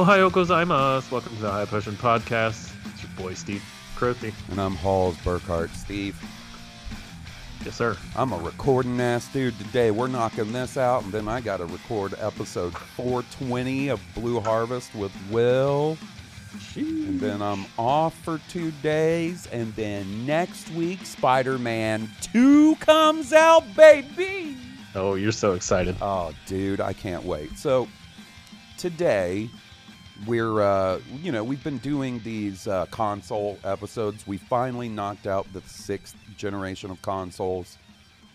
Ohio gozaimasu. Welcome to the High Potion Podcast. It's your boy Steve Crothy. And I'm Hawes Burkhart. Steve, Yes, sir. I'm a recording ass dude today. We're knocking this out, and then I got to record episode 420 of Blue Harvest with Will. And then I'm off for two days, and then next week, Spider Man 2 comes out, baby! Oh, you're so excited. Oh, dude, I can't wait. So, today, we're, uh, you know, we've been doing these uh, console episodes. We finally knocked out the sixth generation of consoles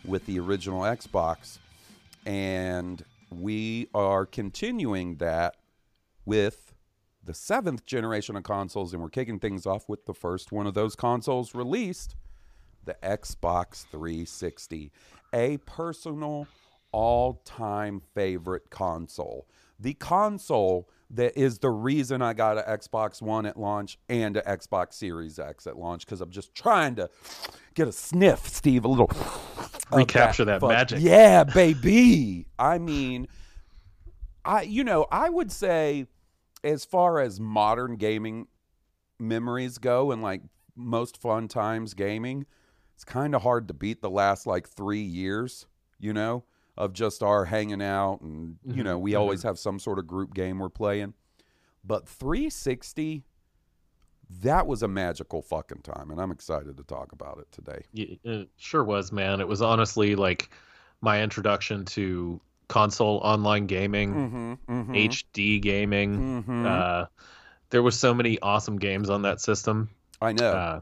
with the original Xbox. And we are continuing that with the seventh generation of consoles. And we're kicking things off with the first one of those consoles released the Xbox 360, a personal all time favorite console. The console that is the reason I got an Xbox One at launch and an Xbox Series X at launch because I'm just trying to get a sniff, Steve, a little Recapture that fuck- magic. Yeah, baby. I mean, I you know I would say as far as modern gaming memories go and like most fun times gaming, it's kind of hard to beat the last like three years, you know, of just our hanging out and you know we always have some sort of group game we're playing. But 360, that was a magical fucking time, and I'm excited to talk about it today. It sure was, man. It was honestly like my introduction to console online gaming, Mm-hmm, HD gaming. Mhm. Uh, there was so many awesome games on that system I know. uh,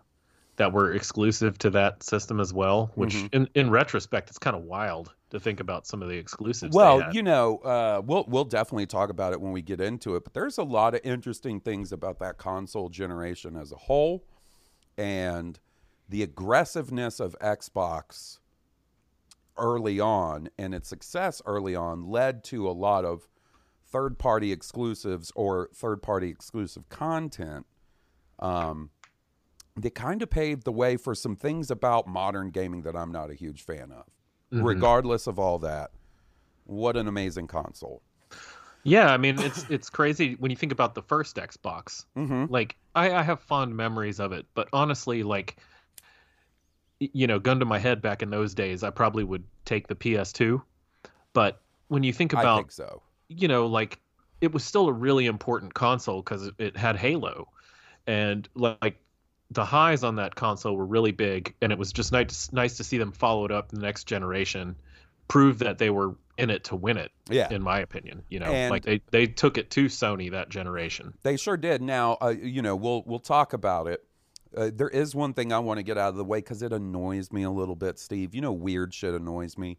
that were exclusive to that system as well. Which, Mhm. in in retrospect, it's kind of wild to think about some of the exclusives. Well, you know, uh, we'll we'll definitely talk about it when we get into it. But there's a lot of interesting things about that console generation as a whole, and the aggressiveness of Xbox early on and its success early on led to a lot of third-party exclusives or third-party exclusive content. Um, that kind of paved the way for some things about modern gaming that I'm not a huge fan of. Mhm. Regardless of all that, what an amazing console. Yeah, I mean it's it's crazy when you think about the first Xbox. Mm-hmm. Like I, I have fond memories of it, but honestly, like you know, gun to my head back in those days, I probably would take the PS2. But when you think I about think so. you know, like it was still a really important console because it had Halo, and like the highs on that console were really big, and it was just nice nice to see them follow it up in the next generation, prove that they were in it to win it. Yeah, In my opinion, you know, And- like they they took it to Sony that generation. they sure did. Now, uh, you know, we'll we'll talk about it. Uh, there is one thing I want to get out of the way because it annoys me a little bit, Steve. You know, weird shit annoys me.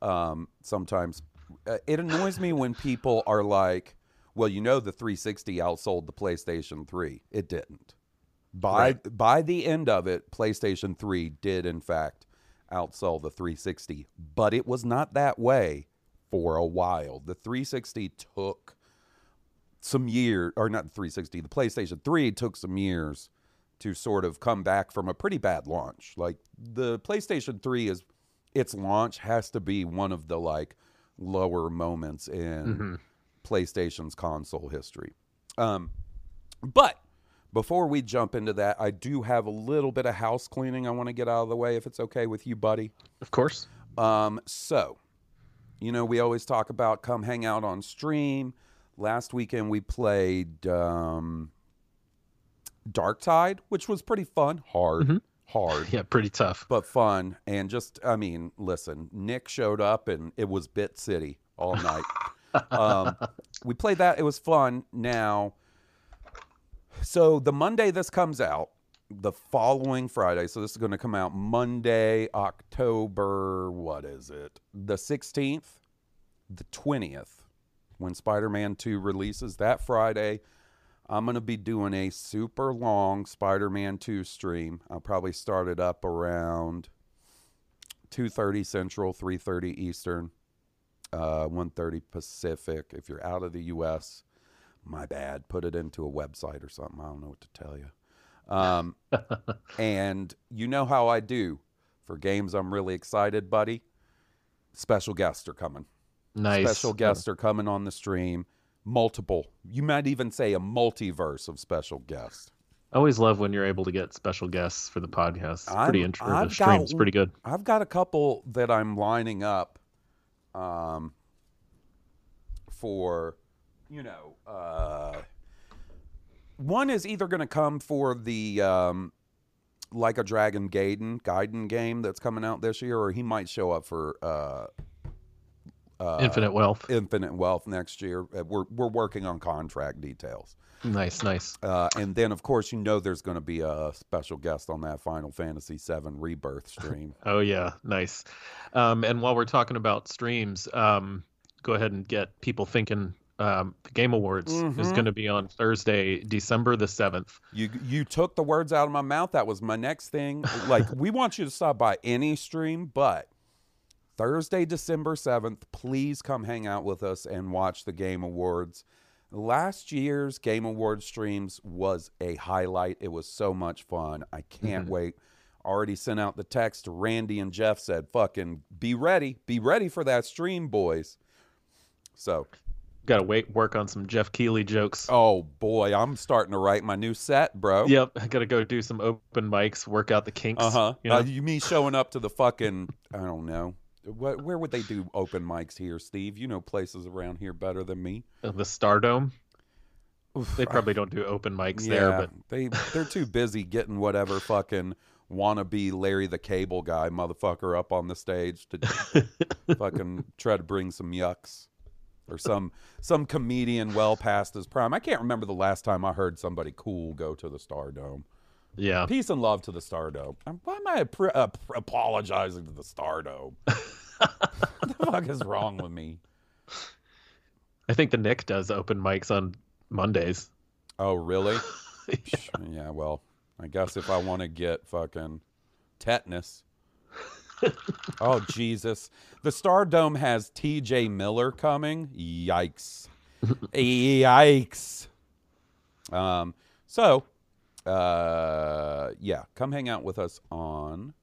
Um, sometimes uh, it annoys me when people are like, "Well, you know, the 360 outsold the PlayStation 3." It didn't. By Right. by the end of it, PlayStation 3 did in fact outsell the 360, but it was not that way for a while. The 360 took some year or not the 360 the playstation 3 took some years to sort of come back from a pretty bad launch like the playstation 3 is its launch has to be one of the like lower moments in Mhm. PlayStation's console history. Um, but before we jump into that, I do have a little bit of house cleaning I want to get out of the way, if it's okay with you, buddy. Of course. Um, so, you know, we always talk about come hang out on stream. Last weekend we played um, Darktide, which was pretty fun, hard, Mhm. hard, Yeah, pretty tough. but fun. And just, I mean, listen, Nick showed up and it was Bit City all night. um, we played that. It was fun. Now, so the Monday this comes out, the following Friday. So this is going to come out Monday, October. What is it? The sixteenth, the twentieth, when Spider-Man Two releases that Friday. I'm going to be doing a super long Spider-Man 2 stream. I'll probably start it up around 2:30 Central, 3:30 Eastern uh, 1.30 Pacific. If you're out of the U.S., my bad. Put it into a website or something. I don't know what to tell you. Um, and you know how I do for games I'm really excited, buddy. Special guests are coming. Nice. Special guests are coming on the stream. Multiple. You might even say a multiverse of special guests. I always love when you're able to get special guests for the podcast. It's pretty I've The stream's got- pretty good. I've got a couple that I'm lining up um, for, you know, uh, one is either going to come for the um, Like a Dragon Gaiden Gaiden game that's coming out this year, or he might show up for uh, uh, Infinite Wealth. Infinite Wealth next year. Uh, We're we're working on contract details. Nice, nice. Uh, and then, of course, you know there's going to be a special guest on that Final Fantasy VII Rebirth stream. Oh yeah, nice. Um, and while we're talking about streams, um, go ahead and get people thinking. Um, the Game Awards is Mhm. going to be on Thursday, December the seventh. You you took the words out of my mouth. That was my next thing. Like we want you to stop by any stream, but Thursday, December seventh, please come hang out with us and watch the Game Awards. Last year's Game Awards streams was a highlight. It was so much fun. I can't Mhm. wait. Already sent out the text Randy and Jeff said, "Fucking be ready, be ready for that stream, boys." So, Got to wait, work on some Geoff Keighley jokes. oh boy, I'm starting to write my new set, bro. Yep, I got to go do some open mics, work out the kinks. Uh huh. You know? Uh, you mean showing up to the fucking? I don't know. What, where would they do open mics here, Steve? You know places around here better than me. Uh, the Stardome. Oof, They I- probably don't do open mics yeah, there, but they they're too busy getting whatever fucking wannabe Larry the Cable Guy motherfucker up on the stage to fucking try to bring some yucks or some some comedian well past his prime. I can't remember the last time I heard somebody cool go to the Stardome. yeah. Peace and love to the Stardome. Why am I uh, apologizing to the Stardome? what the fuck is wrong with me? I think the Nick does open mics on Mondays. Oh, really? yeah, well, I guess if I want to get fucking tetanus. Oh, Jesus. The Stardome has TJ Miller coming. Yikes. Yikes. Um, so, uh, yeah, come hang out with us on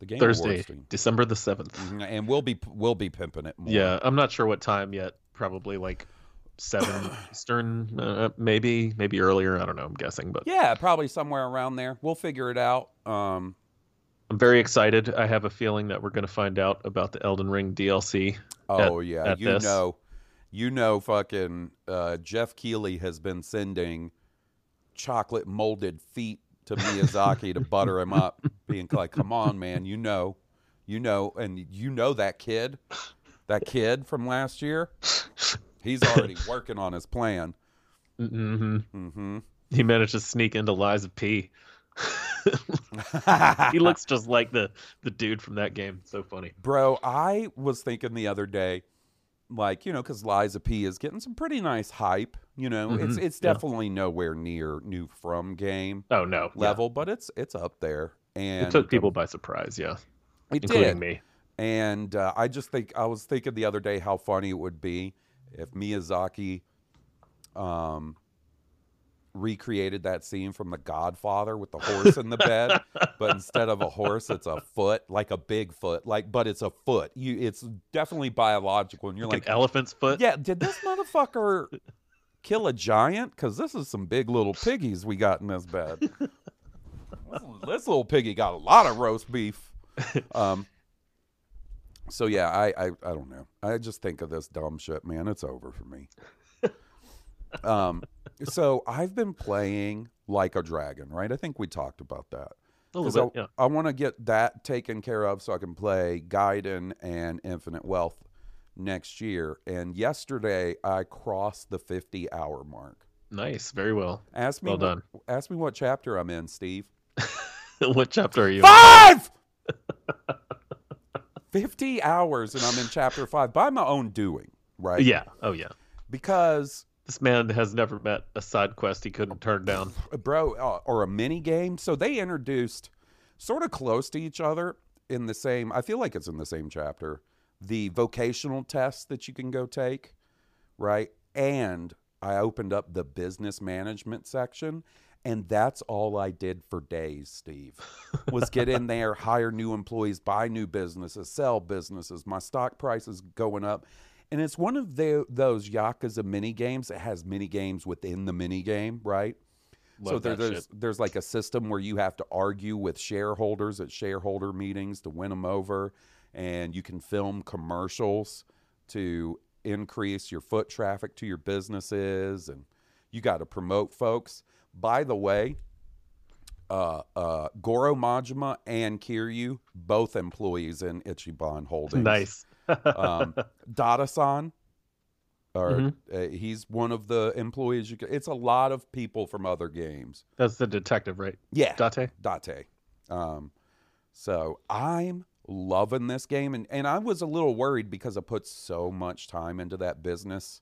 the Game Thursday. December the 7th. Mhm, And we'll be we'll be pimping it more. Yeah, I'm not sure what time yet. Probably like 7 Eastern, uh, maybe, maybe earlier. I don't know. I'm guessing, but Yeah, probably somewhere around there. We'll figure it out. Um, I'm very excited. I have a feeling that we're going to find out about the Elden Ring DLC. Oh yeah, at you this. know, you know, fucking uh, Geoff Keighley has been sending chocolate molded feet to Miyazaki to butter him up, being like, "Come on, man, you know, you know, and you know that kid, that kid from last year, he's already working on his plan." Mm-hmm. Mm-hmm. He managed to sneak into Lies of P. he looks just like the the dude from that game. So funny. Bro, I was thinking the other day, like you know, because Lies of P is getting some pretty nice hype. You know, it's Mhm, it's yeah. definitely nowhere near new from game Oh no, yeah. level, but it's it's up there. And It took people um, by surprise. Yeah, it including did. me. And uh, I just think I was thinking the other day how funny it would be if Miyazaki, um, recreated that scene from The Godfather with the horse in the bed, but instead of a horse, it's a foot, like a big foot, like but it's a foot. You, it's definitely biological, and you're like, like, an elephant's foot. yeah, did this motherfucker kill a giant? Because this is some big little piggies we got in this bed. this, this little piggy got a lot of roast beef. Um. So yeah, I, I I don't know. I just think of this dumb shit, man. It's over for me. Um. So I've been playing like a dragon, right? I think we talked about that. a 'Cause little bit. I, Yeah. I want to get that taken care of so I can play Gaiden and Infinite Wealth next year. And yesterday I crossed the 50 hour mark. Nice. Very well. Ask me Well done. What, ask me what chapter I'm in, Steve. what chapter are you? in? Five! 50 hours and I'm in chapter five by my own doing, right? Yeah. Oh yeah. Because, This man has never met a side quest he couldn't turn down. bro, uh, or a mini game. So they introduced sort of close to each other in the same, I feel like it's in the same chapter, the vocational test that you can go take, right? And I opened up the business management section. And that's all I did for days, Steve. Was get in there, hire new employees, buy new businesses, sell businesses. My stock price is going up. And it's one of the, those Yakuza mini games that has mini games within the mini game, right? so there, there's shit. there's like a system where you have to argue with shareholders at shareholder meetings to win them over, and you can film commercials to increase your foot traffic to your businesses, and you got to promote folks. By the way, uh, uh, Goro Majima and Kiryu, both employees in Ichiban Holdings. Nice. Um, Dada-san, or Mhm. uh, he's one of the employees. You can, it's a lot of people from other games. That's the detective, right? Yeah, Date. Date. Um, so I'm loving this game, and and I was a little worried because I put so much time into that business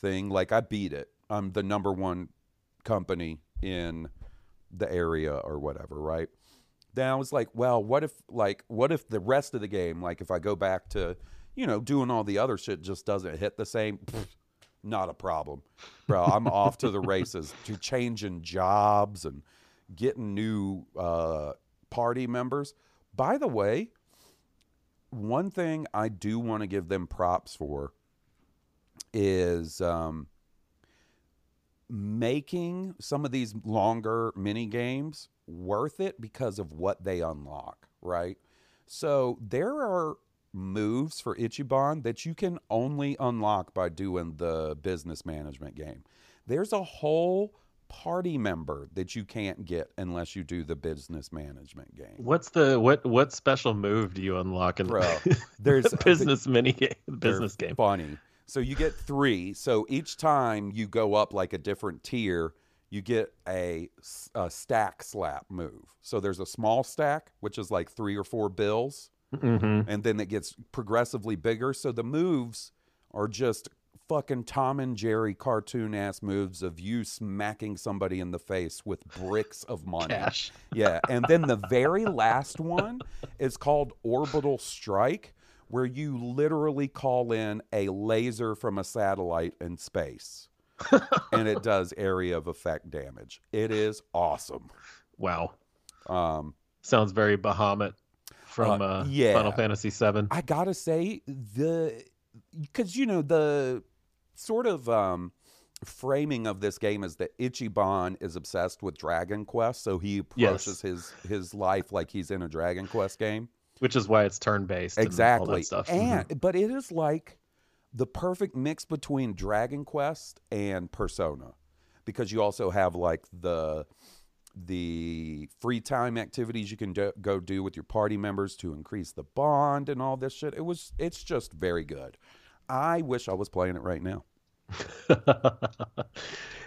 thing. Like I beat it. I'm the number one company in the area or whatever, right? Then I was like, well, what if like what if the rest of the game, like if I go back to, you know, doing all the other shit just doesn't hit the same? Pfft, not a problem. Bro, I'm off to the races to changing jobs and getting new uh, party members. By the way, one thing I do want to give them props for is um, making some of these longer mini games worth it because of what they unlock, right? So there are moves for Ichiban that you can only unlock by doing the business management game. There's a whole party member that you can't get unless you do the business management game. What's the what what special move do you unlock in Bro, the there's business mini game? Business game. Funny. So you get three. So each time you go up like a different tier, you get a stack slap move. So there's a small stack, which is like three or four bills, hmm and then it gets progressively bigger. So the moves are just fucking Tom and Jerry cartoon ass moves of you smacking somebody in the face with bricks of money. Cash. Yeah, and then the very last one is called Orbital Strike, where you literally call in a laser from a satellite in space. and it does area of effect damage. It is awesome. Wow. Um, Sounds very Bahamut from Uh, uh, yeah. Final Fantasy VII. I gotta say the because you know the sort of um, framing of this game is that Ichiban is obsessed with Dragon Quest, so he Yes. approaches his his life like he's in a Dragon Quest game. which is why it's turn based. All exactly that stuff. and Mhm. but it is like the perfect mix between dragon quest and persona because you also have like the the free time activities you can do, go do with your party members to increase the bond and all this shit it was it's just very good i wish i was playing it right now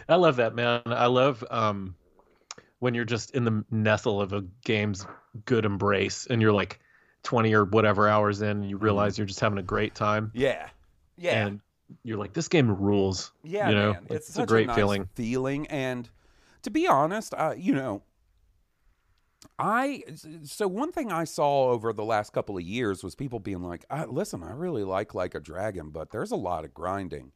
I love that man. I love um, when you're just in the nestle of a game's good embrace, and you're like twenty or whatever hours in, and you realize you're just having a great time, yeah yeah and you're like, this game rules. Yeah, you know, man. Like, it's, a great nice feeling. Feeling, and to be honest, uh, you know, I so one thing I saw over the last couple of years was people being like, I, "Listen, I really like like a dragon, but there's a lot of grinding."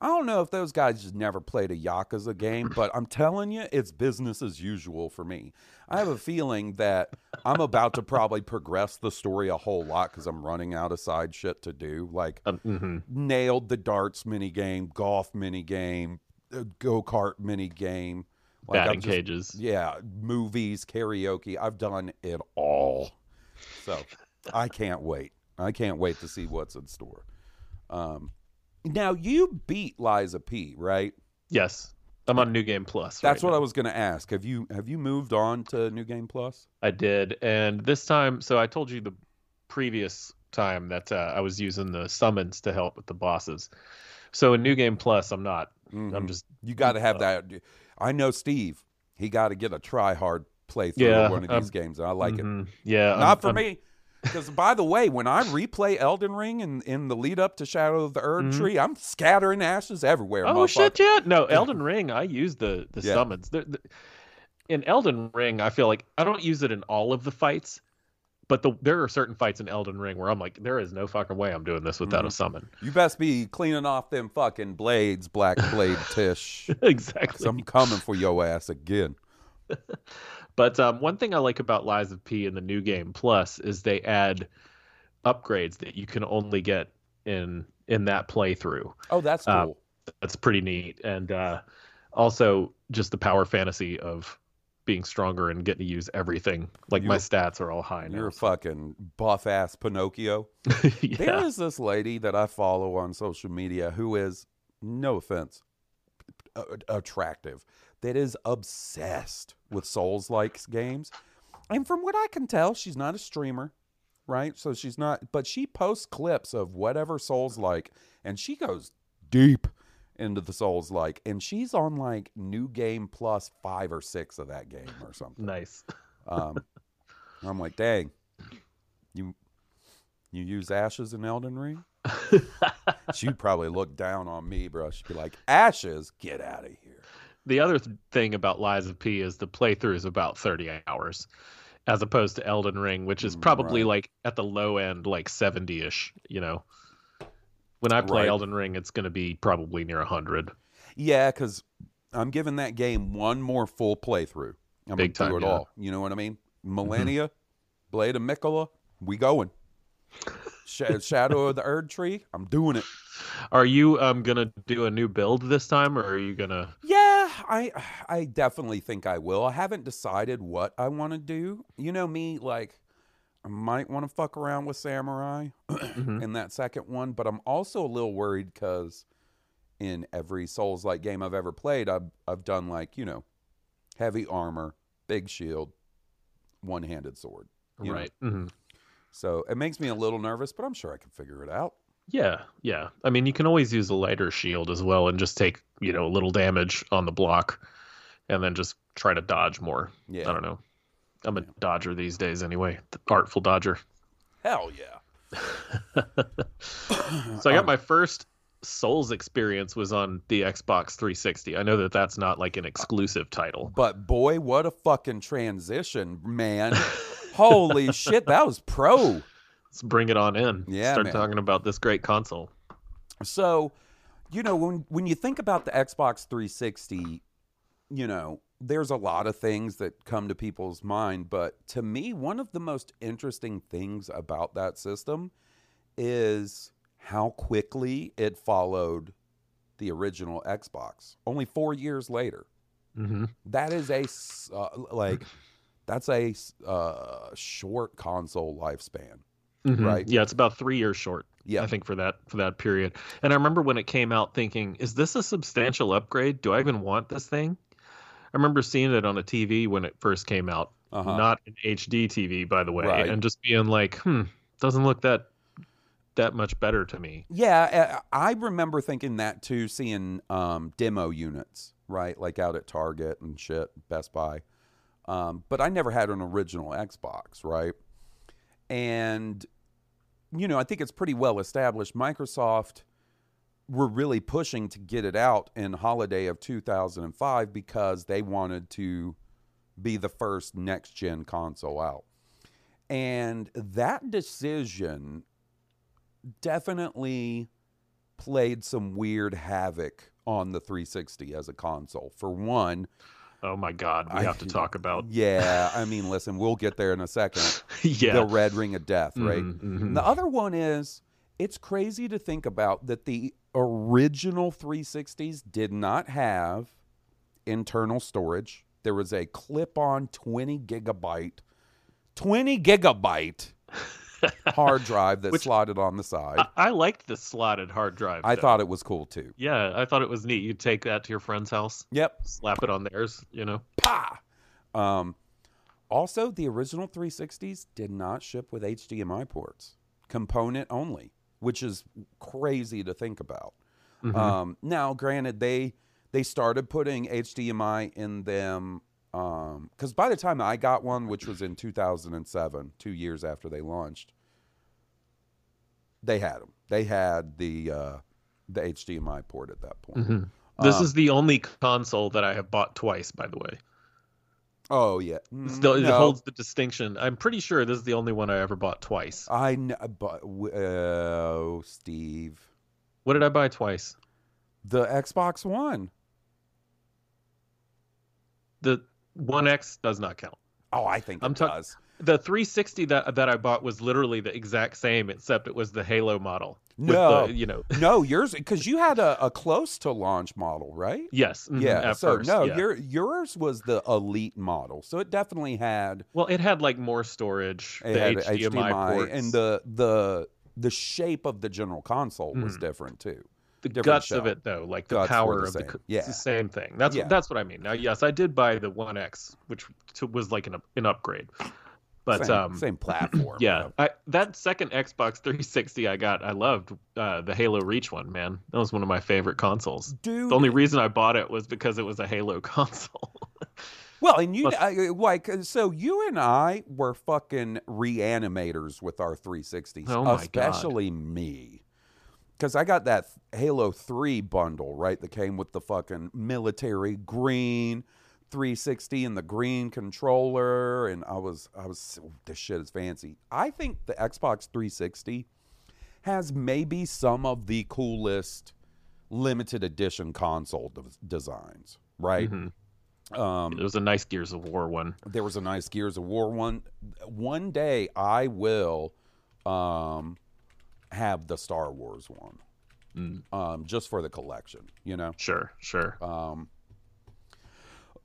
I don't know if those guys just never played a Yakuza game, but I'm telling you, it's business as usual for me. I have a feeling that I'm about to probably progress the story a whole lot because I'm running out of side shit to do. Like, Um, mhm. nailed the darts mini game, golf mini game, go kart mini game, like Batting just- cages. yeah, movies, karaoke. I've done it all. So I can't wait. I can't wait to see what's in store. Um, now you beat Lies of P, right? Yes. I'm on New Game Plus. That's right what now. I was going to ask. Have you have you moved on to New Game Plus? I did, and this time, so I told you the previous time that uh, I was using the summons to help with the bosses. So in New Game Plus, I'm not. I'm Mhm. just You got to have Uh, that. I know Steve. He got to get a try hard playthrough Yeah, of one of these um, games. and I like it. mhm. Yeah, Not for me. Because by the way, when I replay Elden Ring in, in the lead up to Shadow of the Erd Mhm. Tree, I'm scattering ashes everywhere. Oh shit! Yeah, no, Elden Ring. I use the the Yeah. summons. The, the, in Elden Ring, I feel like I don't use it in all of the fights, but the there are certain fights in Elden Ring where I'm like, there is no fucking way I'm doing this without Mhm. a summon. You best be cleaning off them fucking blades, Black Blade Tish. exactly. I'm coming for your ass again. But um, one thing I like about Lies of P in the new game plus is they add upgrades that you can only get in in that playthrough. Oh, that's Uh, cool. That's pretty neat, and uh, also just the power fantasy of being stronger and getting to use everything. Like my You're- stats are all high now. You're a fucking buff ass Pinocchio. There yeah. is this lady that I follow on social media who is, no offense, attractive, that is obsessed with Souls like games. And from what I can tell, she's not a streamer, right? So she's not, but she posts clips of whatever Souls like, and she goes deep into the Souls like, and she's on like new game plus five or six of that game or something. nice. Um, I'm like, dang, you you use ashes in Elden Ring? She'd probably look down on me, bro. She'd be like, ashes, get out of here. the other th- thing about Lies of P is the playthrough is about 30 hours as opposed to Elden Ring which is Mm, probably right. like at the low end like 70ish, you know. When I play Right. Elden Ring it's going to be probably near 100. Yeah, because I'm giving that game one more full playthrough. I'm Big gonna do time, it yeah. all. You know what I mean? Malenia, Blade of Miquella, we going. Sh- Shadow of the Erdtree, I'm doing it. Are you um going to do a new build this time or are you going to Yeah, I I definitely think I will. I haven't decided what I want to do. You know me, like I might want to fuck around with samurai Mhm. in that second one, but I'm also a little worried because in every Souls like game I've ever played, I've I've done like you know heavy armor, big shield, one handed sword. right? Mhm. So it makes me a little nervous, but I'm sure I can figure it out. Yeah, yeah. I mean, you can always use a lighter shield as well and just take, you know, a little damage on the block and then just try to dodge more. Yeah, I don't know. I'm a Yeah. dodger these days anyway. The artful dodger. hell yeah. So I got Um, my first Souls experience was on the Xbox 360. I know that that's not like an exclusive title. But boy, what a fucking transition, man. Holy shit, that was pro. Let's bring it on in. Yeah, Start man. talking about this great console. So, you know, when when you think about the Xbox 360, you know, there's a lot of things that come to people's mind, but to me, one of the most interesting things about that system is how quickly it followed the original Xbox. Only 4 years later. Mm-hmm. that is a uh, like that's a uh, short console lifespan. Right. Yeah, it's about three years short. Yeah. I think for that for that period. And I remember when it came out thinking, is this a substantial upgrade? Do I even want this thing? I remember seeing it on a TV when it first came out, Uh-huh. not an HD TV, by the way, Right. and just being like, hmm, doesn't look that that much better to me. Yeah, I I remember thinking that too, seeing um, demo units, right? Like out at Target and shit, Best Buy. Um, but I never had an original Xbox, right? And, you know, I think it's pretty well established. Microsoft were really pushing to get it out in holiday of 2005 because they wanted to be the first next gen console out. And that decision definitely played some weird havoc on the 360 as a console. For one, Oh my God, we I- have to talk about. yeah, I mean, listen, we'll get there in a second. yeah. The Red Ring of Death, right? Mhm, mhm. The other one is it's crazy to think about that the original 360s did not have internal storage. There was a clip on 20 gigabyte, 20 gigabyte hard drive that Which- slotted on the side. I, I liked the slotted hard drive. I though. thought it was cool too. Yeah, I thought it was neat. You'd take that to your friend's house, Yep. slap it on theirs, you know. Pa! Um, also, the original 360s did not ship with HDMI ports, component only, which is crazy to think about. Mhm. Um, now, granted, they they started putting HDMI in them because by the time I got one, which was in 2007, two years after they launched, they had them. They had the uh, the HDMI port at that point. Mhm. This Um, is the only console that I have bought twice, by the way. Oh yeah, Still, it holds the distinction. I'm pretty sure this is the only one I ever bought twice. I know, but oh, Steve, What did I buy twice? the Xbox One. The One X does not count. Oh, I think it I'm talk- does. The 360 that that I bought was literally the exact same, except it was the Halo model. No. the, you know, no, yours because you had a, a close to launch model, right? yes, mhm, Yeah. So first, no, yeah. your yours was the elite model, so it definitely had well, it had like more storage, the had HDMI, ports, and the the the shape of the general console was Mhm. different too. the different guts shell. of it though, like the Guts power the of the, Yeah. it's the same thing. That's Yeah. that's what I mean. Now, yes, I did buy the One X, which was like an an upgrade, but same, um, same platform. yeah. I, that second Xbox 360 I got, I loved uh, the Halo Reach one. Man, that was one of my favorite consoles. dude. The only reason I bought it was because it was a Halo console. Well, and you I, like so you and I were fucking reanimators with our 360s, Oh my God. especially me. Cuz I got that Halo 3 bundle, right, that came with the fucking military green 360 and the green controller and I was I was this shit is fancy. I think the Xbox 360 has maybe some of the coolest limited edition console de- designs, right? Mhm. Um It was a nice Gears of War one. there was a nice Gears of War one. One day I will um, have the Star Wars one, Mm, um, just for the collection. You know. sure, sure. Um,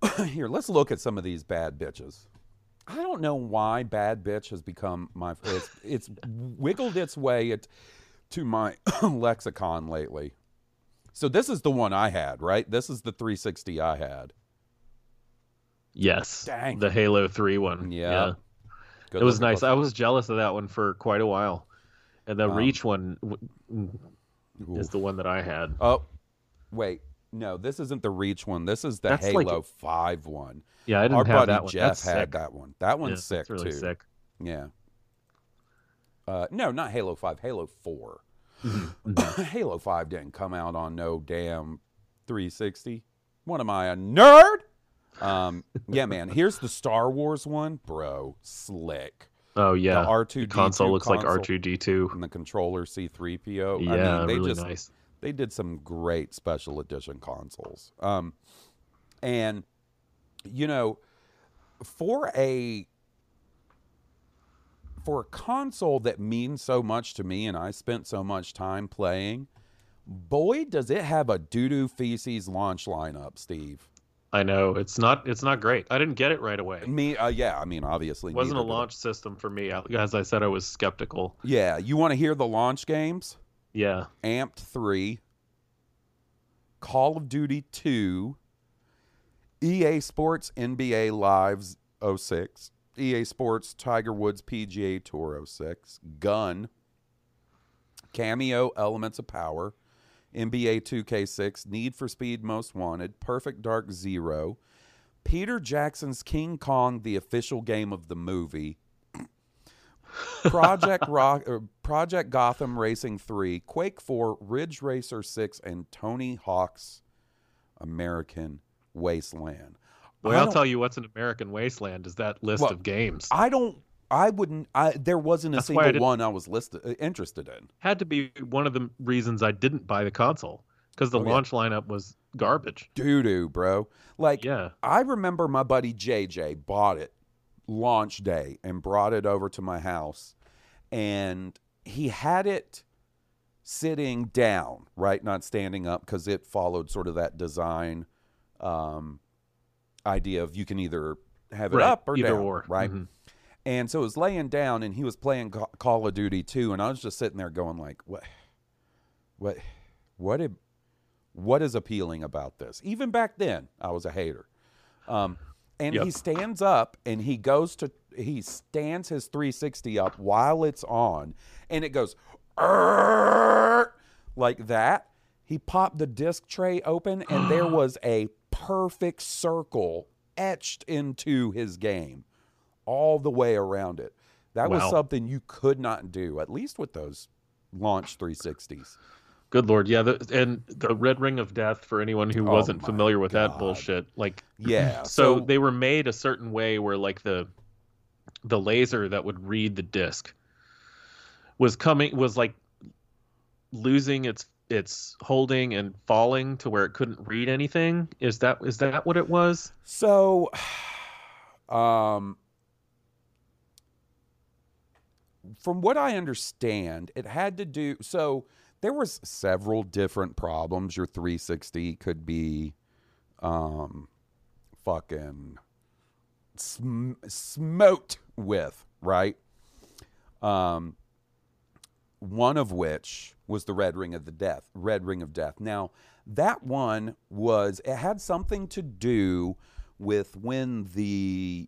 here, let's look at some of these bad bitches. I don't know why bad bitch has become my. It's, it's wiggled its way it, to my lexicon lately. So this is the one I had, right? This is the 360 I had. Yes, Dang. the Halo 3 one. Yeah. Good it was nice. I was jealous of that one for quite a while, and the Um, Reach one w- is the one that I had. Oh, wait. No, this isn't the Reach one. This is the That's like- Halo 5 one. Yeah, I didn't Our have buddy that one. Jeff That's had sick. that one. That one's Yeah, sick that's really too. sick. Yeah. Uh, no, not Halo 5, Halo 4. Mhm. Halo 5 didn't come out on no damn 360. What am I, a nerd? Um, yeah, man. Here's the Star Wars one. Bro, slick. Oh yeah, The R2 the console looks like R2D2. and the controller C3PO. Yeah, I mean, they really just nice. They did some great special edition consoles. Um, and you know, for a for a console that means so much to me, and I spent so much time playing, boy, does it have a doo doo feces launch lineup, Steve. I know it's not it's not great. I didn't get it right away. Me, uh, yeah, I mean, obviously, It wasn't a neither did I. launch system for me. As I said, I was skeptical. Yeah, you want to hear the launch games? Yeah, Amped 3, Call of Duty 2, EA Sports NBA Lives 06, EA Sports Tiger Woods PGA Tour 06, Gun, Kameo Elements of Power, NBA 2K6, Need for Speed Most Wanted, Perfect Dark Zero, Peter Jackson's King Kong, the official game of the movie, Project Rock, or Project Gotham Racing 3, Quake 4, Ridge Racer 6, and Tony Hawk's American Wasteland. I I'll tell you what's an American Wasteland is that list Well, of games. I don't I wouldn't. I there wasn't a That's why I single one I was listed uh, interested in. Had to be one of the reasons I didn't buy the console because the Oh, yeah. launch lineup was garbage. Doo doo, bro. Like Yeah. I remember my buddy JJ bought it launch day and brought it over to my house, and he had it sitting down, right, not standing up, because it followed sort of that design um, idea of you can either have it Right, up or either down, or. right? Mhm. And so it was laying down, and he was playing Call of Duty 2, and I was just sitting there going like, what, what, what, did, what is appealing about this? Even back then, I was a hater. Um, and he stands up, and he goes to, he stands his 360 up while it's on, and it goes, like that. He popped the disc tray open, and there was a perfect circle etched into his game all the way around it. That was something you could not do, at least with those launch 360s. Good lord, yeah, the, and the Red Ring of Death for anyone who Oh wasn't familiar with God. that bullshit. Like, Yeah. so, they were made a certain way where like the the laser that would read the disc was coming was like losing its its holding and falling to where it couldn't read anything. Is that is that what it was? So, um, from what I understand, it had to do. So there was several different problems. Your 360 could be, um, fucking sm- smoked with, right? Um, one of which was the red ring of the death red ring of death. Now that one was it had something to do with when the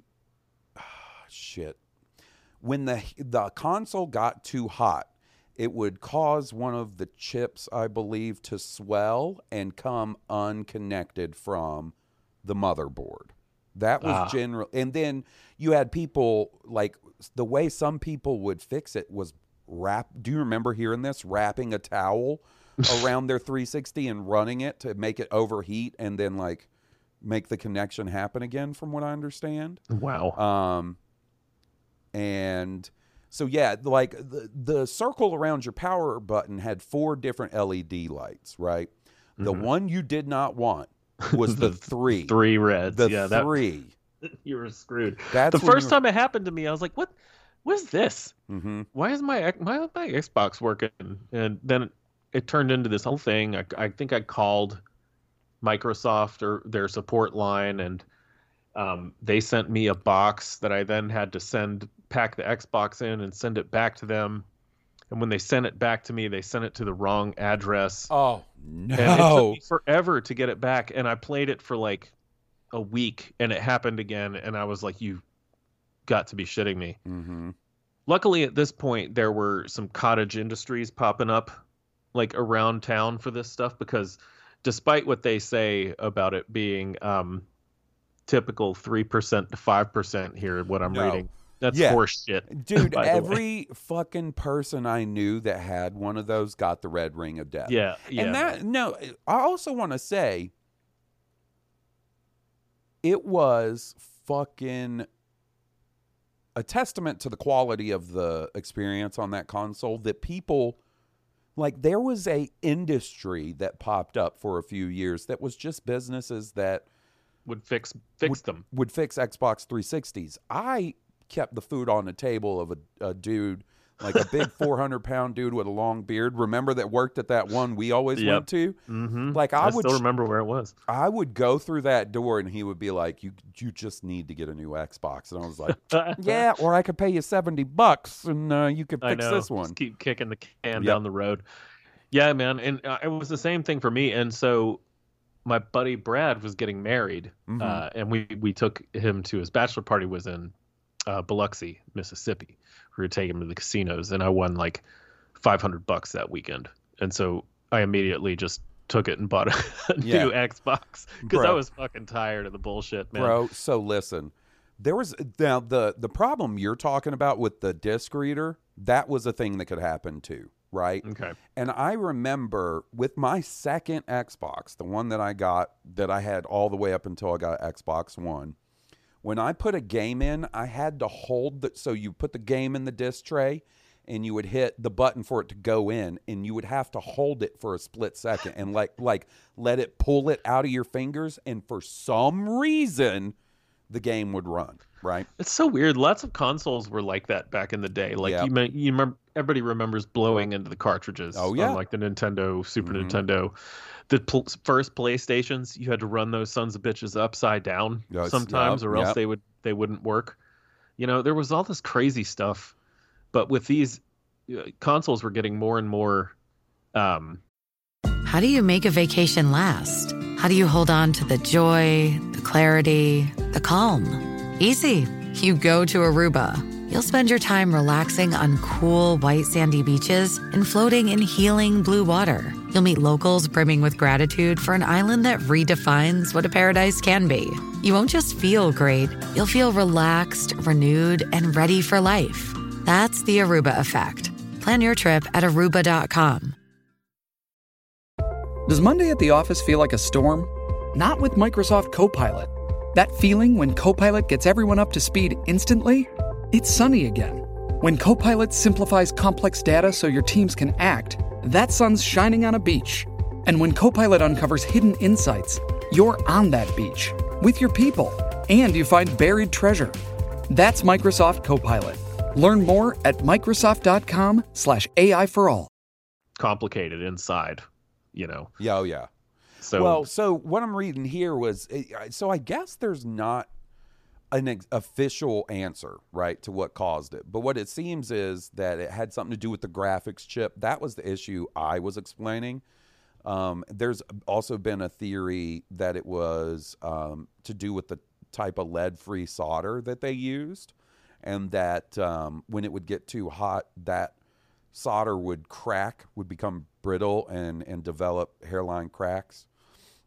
shit. When the the console got too hot it would cause one of the chips i believe to swell and come unconnected from the motherboard that was Ah. general and then you had people like the way some people would fix it was wrap do you remember hearing this wrapping a towel around their 360 and running it to make it overheat and then like make the connection happen again from what i understand Wow. um and so yeah like the, the circle around your power button had four different led lights right the Mhm. one you did not want was the, The three Three reds. the yeah, that three you were screwed. that's the first time it happened to me, I was like, "What? What's this? hmm Why is my my my Xbox working?" And then it turned into this whole thing. I, I think I called Microsoft or their support line, and um, they sent me a box that I then had to send pack the Xbox in and send it back to them. And when they sent it back to me, they sent it to the wrong address. oh it no me forever to get it back. And I played it for like a week and it happened again. And I was like, you got to be shitting me. hmm Luckily, at this point, there were some cottage industries popping up like around town for this stuff because despite what they say about it being um, typical 3% to 5% here, what I'm No. reading, that's Yeah. horse shit. dude by the way. every fucking person i knew that had one of those got the red ring of death Yeah. Yeah. and that no i also want to say it was fucking a testament to the quality of the experience on that console that people like there was a industry that popped up for a few years that was just businesses that would fix fix them. would fix Xbox 360s. I kept the food on the table of a, a dude, like a big 400 pound dude with a long beard. Remember that worked at that one we always Yep. went to? Mm-hmm. Like I, I, would, still remember where it was. I would go through that door and he would be like, "You, you just need to get a new Xbox," and I was like, "Yeah, or I could pay you 70 bucks and uh, you could fix this one." Just keep kicking the Yep. can down the road. Yeah, man, and uh, it was the same thing for me. And so, my buddy Brad was getting married, Mhm. uh, and we we took him to his bachelor party. Was in uh, Biloxi, Mississippi. We were taking him to the casinos, and I won like five hundred bucks that weekend. And so I immediately just took it and bought a, Yeah. new Xbox because I was fucking tired of the bullshit, man. Bro, so listen. There was now the the problem you're talking about with the disc reader, that was a thing that could happen too, right? Okay. And I remember with my second Xbox, the one that I got that I had all the way up until I got Xbox One, When I put a game in, I had to hold the so you put the game in the disc tray and you would hit the button for it to go in and you would have to hold it for a split second and like like let it pull it out of your fingers and for some reason the game would run, right? It's so weird. Lots of consoles were like that back in the day. Like Yeah. you, may, you remember, everybody remembers blowing into the cartridges. Oh, yeah. on, like the Nintendo, Super Mhm. Nintendo. The pl- first PlayStations, you had to run those sons of bitches upside down Yes, sometimes, yep, or else yep. they would they wouldn't work. You know, there was all this crazy stuff, but with these uh, consoles, were getting more and more. Um, How do you make a vacation last? How do you hold on to the joy, the clarity, the calm? Easy. You go to Aruba. You'll spend your time relaxing on cool, white, sandy beaches and floating in healing blue water. You'll meet locals brimming with gratitude for an island that redefines what a paradise can be. You won't just feel great, you'll feel relaxed, renewed, and ready for life. That's the Aruba effect. Plan your trip at aruba.com. Does Monday at the office feel like a storm? Not with Microsoft Copilot. That feeling when Copilot gets everyone up to speed instantly? It's sunny again. When Copilot simplifies complex data so your teams can act, that sun's shining on a beach. And when Copilot uncovers hidden insights, you're on that beach with your people and you find buried treasure. That's Microsoft Copilot. Learn more at Microsoft.com/slash AI for all. complicated inside, you know. Yeah, oh yeah. So well, so what I'm reading here was eh, so I guess there's not an ex- official answer, right, to what caused it. But what it seems is that it had something to do with the graphics chip. That was the issue I was explaining. Um, there's also been a theory that it was um, to do with the type of lead-free solder that they used, and that um, when it would get too hot, that solder would crack, would become brittle, and and develop hairline cracks.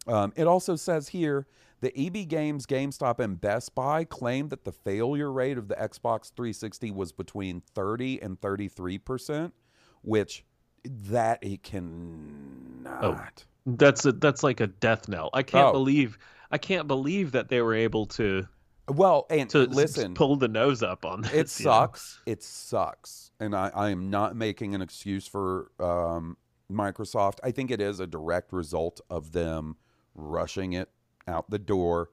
Um, it also says here the EB Games, GameStop, and Best Buy claimed that the failure rate of the Xbox 360 was between 30 and 33 percent, which that it cannot. that's a, that's like a death knell. I can't Oh. believe I can't believe that they were able to Well, and to listen, pull the nose up on this. it you know? sucks. It sucks, and I, I am not making an excuse for um, Microsoft. I think it is a direct result of them rushing it out the door.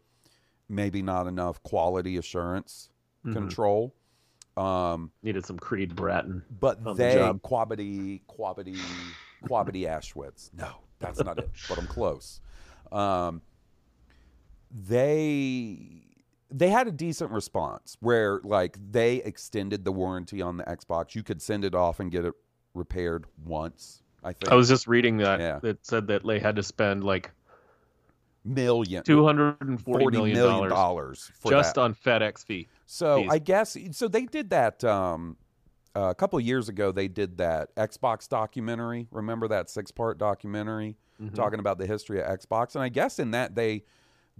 Maybe not enough quality assurance Mhm. control. Um, Needed some Creed Bratton. but the they job. Quabity Quabity Quabity Ashwitz. No, that's not it. But I'm close. Um, they they had a decent response where like they extended the warranty on the Xbox. You could send it off and get it repaired once. I think I was just reading that Yeah. that said that they had to spend like million two hundred and forty million million dollars just that. on FedEx fee. So fees. I guess so. They did that um, uh, a couple of years ago. They did that Xbox documentary. Remember that six-part documentary Mhm. talking about the history of Xbox? And I guess in that they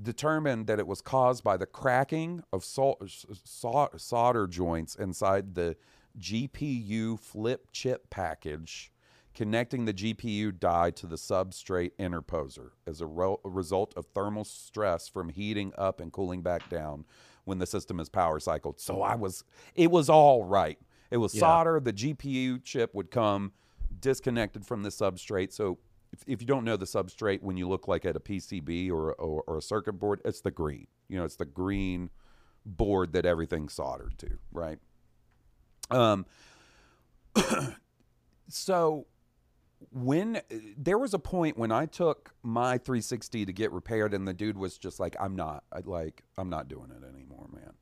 determined that it was caused by the cracking of sol- solder joints inside the GPU flip chip package connecting the GPU die to the substrate interposer as a, ro- a result of thermal stress from heating up and cooling back down when the system is power cycled. So I was, it was all right. It was Yeah. solder. The GPU chip would come disconnected from the substrate. So if, if you don't know the substrate, when you look like at a PCB or, or, or a circuit board, it's the green. You know, it's the green board that everything's soldered to, right? Um, so when there was a point when I took my 360 to get repaired, and the dude was just like, "I'm not, I, like, I'm not doing it anymore, man."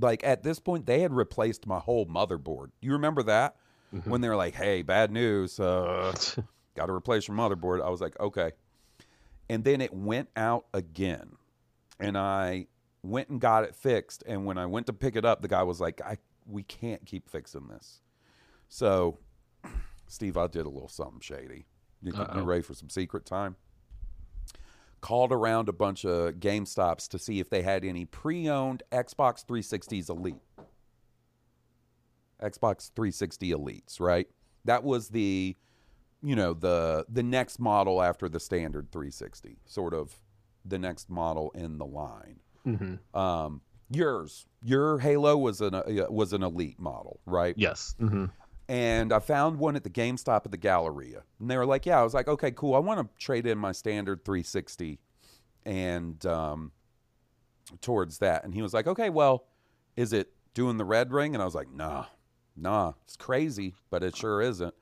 Like at this point, they had replaced my whole motherboard. You remember that when they were like, "Hey, bad news, uh, got to replace your motherboard." I was like, "Okay," and then it went out again, and I went and got it fixed. And when I went to pick it up, the guy was like, "I, we can't keep fixing this." So Steve, I did a little something shady. You, you ready for some secret time? Called around a bunch of GameStops to see if they had any pre-owned Xbox 360s Elite. Xbox 360 Elites, right? That was the, you know, the the next model after the standard 360, sort of the next model in the line. Mhm. Um, Yours, your Halo was an uh, was an elite model, right? Yes. hmm and I found one at the GameStop at the Galleria. And they were like, "Yeah." I was like, "Okay, cool. I want to trade in my standard 360 and um, towards that." And he was like, "Okay, well, is it doing the red ring?" And I was like, "Nah, nah, it's crazy, but it sure isn't."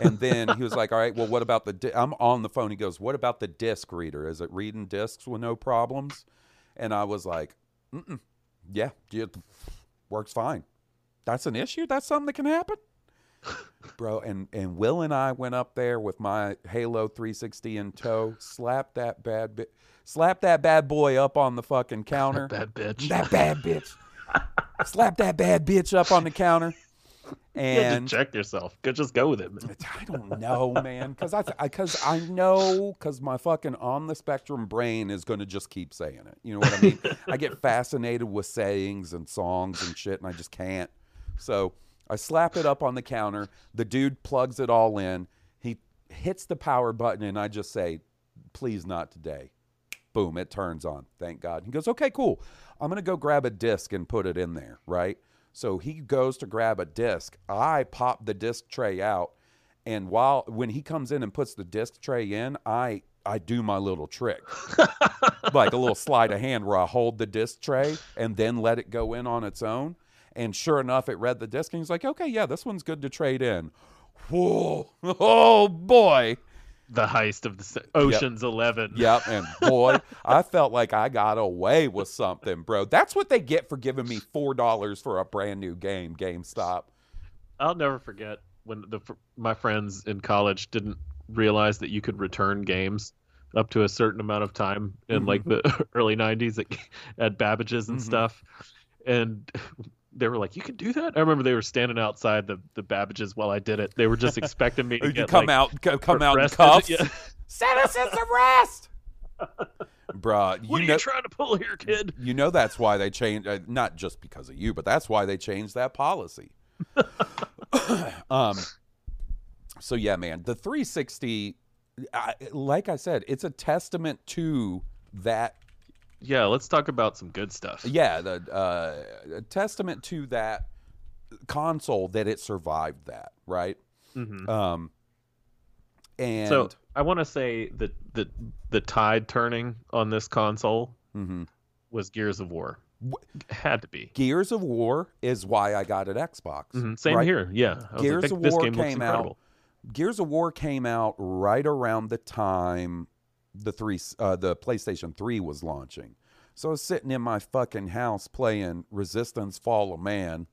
And then he was like, "All right, well, what about the?" Di-? I'm on the phone. He goes, "What about the disc reader? Is it reading discs with no problems?" And I was like, Mm-mm. "Yeah, it works fine. That's an issue. That's something that can happen." Bro and and will and i went up there with my halo 360 in tow slapped that bad bit slapped that bad boy up on the fucking counter That bitch. that bad bitch slapped that bad bitch up on the counter You and check yourself. Could just go with it. man. I don't know, man, because I because I, know because my fucking on the spectrum brain is going to just keep saying it. You know what I mean? I get fascinated with sayings and songs and shit, and I just can't. So I slap it up on the counter. The dude plugs it all in. He hits the power button, and I just say, "Please, not today." Boom! It turns on. Thank God. He goes, "Okay, cool. I'm gonna go grab a disc and put it in there." Right. So he goes to grab a disc. I pop the disc tray out, and while when he comes in and puts the disc tray in, I I do my little trick, like a little sleight of hand where I hold the disc tray and then let it go in on its own. And sure enough, it read the disc, and he's like, "Okay, yeah, this one's good to trade in." Whoa! Oh boy! The heist of the Ocean's Eleven. Yep, and boy, I felt like I got away with something, bro. That's what they get for giving me four dollars for a brand new game, GameStop. I'll never forget when the my friends in college didn't realize that you could return games up to a certain amount of time in like the early 90s at, at Babbage's and Mhm. stuff and they were like you can do that I remember they were standing outside the the Babbage's while I did it they were just expecting me to You get come like, out, co- come out in arrested. cuffs. Yeah. Citizens arrest, bruh. what You are know, you trying to pull here kid you know that's why they changed. Uh, not just because of you, but that's why they changed that policy. um. So yeah, man, the 360. I, like I said, it's a testament to that yeah let's talk about some good stuff yeah the uh, a testament to that console that it survived that right Mhm. um and so I want to say that the the tide turning on this console mhm. was Gears of War. Had to be. gears of war is why i got an xbox Mhm, Same right? here. Yeah. Like, Gears "Th- of this War game came out gears of war came out right around the time the three uh, the playstation 3 was launching so i was sitting in my fucking house playing resistance fall of man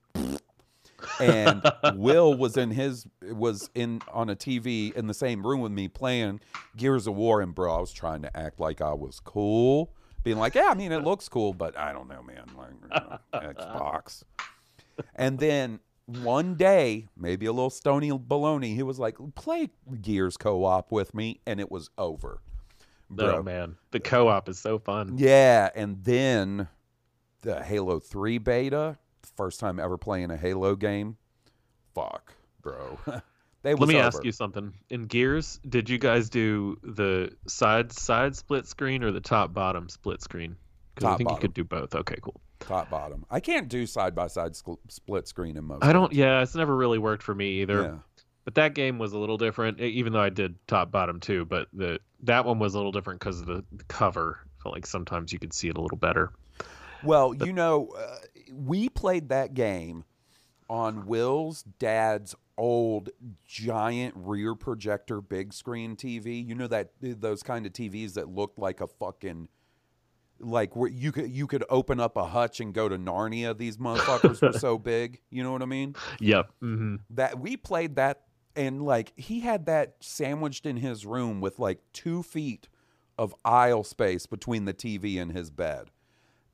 and Will was in his was in on a TV in the same room with me playing Gears of War, and bro, I was trying to act like I was cool, being like, yeah, I mean, it looks cool, but I don't know, man, like you know, Xbox. And then one day, maybe a little stony baloney, he was like, play Gears co-op with me, and it was over. Bro, Oh man, the co-op is so fun. yeah, and then the Halo 3 beta, first time ever playing a Halo game. Fuck, bro. they Let me over. ask you something. In Gears, did you guys do the side side split screen or the top bottom split screen? Because I think bottom. you could do both. Okay, cool. top bottom. I can't do side by side split screen in most. I don't. games. Yeah, it's never really worked for me either. Yeah. But that game was a little different, even though I did top bottom too. But the that one was a little different because of the, the cover. I felt like sometimes you could see it a little better. Well, you know, uh, we played that game on Will's dad's old giant rear projector big screen TV. You know that those kind of TVs that looked like a fucking like where you could you could open up a hutch and go to Narnia. These motherfuckers were so big. You know what I mean? Yep. hmm That we played that and like he had that sandwiched in his room with like two feet of aisle space between the TV and his bed.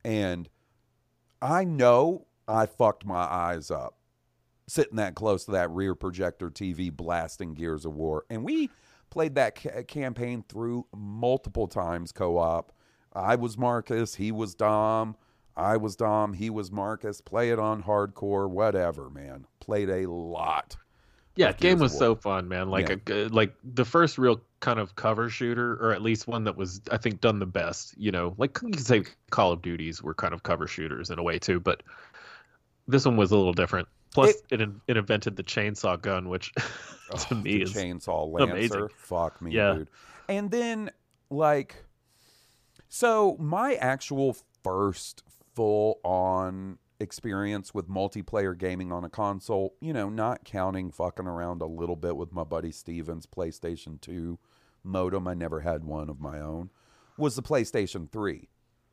And I know I fucked my eyes up sitting that close to that rear projector TV blasting Gears of War. And we played that ca- campaign through multiple times co op. I was Marcus, he was Dom. I was Dom, he was Marcus. Play it on hardcore, whatever, man. Played a lot Yeah, game was so fun, man. Like Yeah. a like the first real kind of cover shooter, or at least one that was I think done the best. You know, like you could say Call of Duties were kind of cover shooters in a way too, but this one was a little different. Plus, it it, it invented the chainsaw gun, which to Oh, me the is chainsaw lancer. amazing. Fuck me, Yeah. dude. And then like so my actual first full on experience with multiplayer gaming on a console, you know, not counting fucking around a little bit with my buddy Steven's PlayStation 2 modem, I never had one of my own, was the PlayStation 3.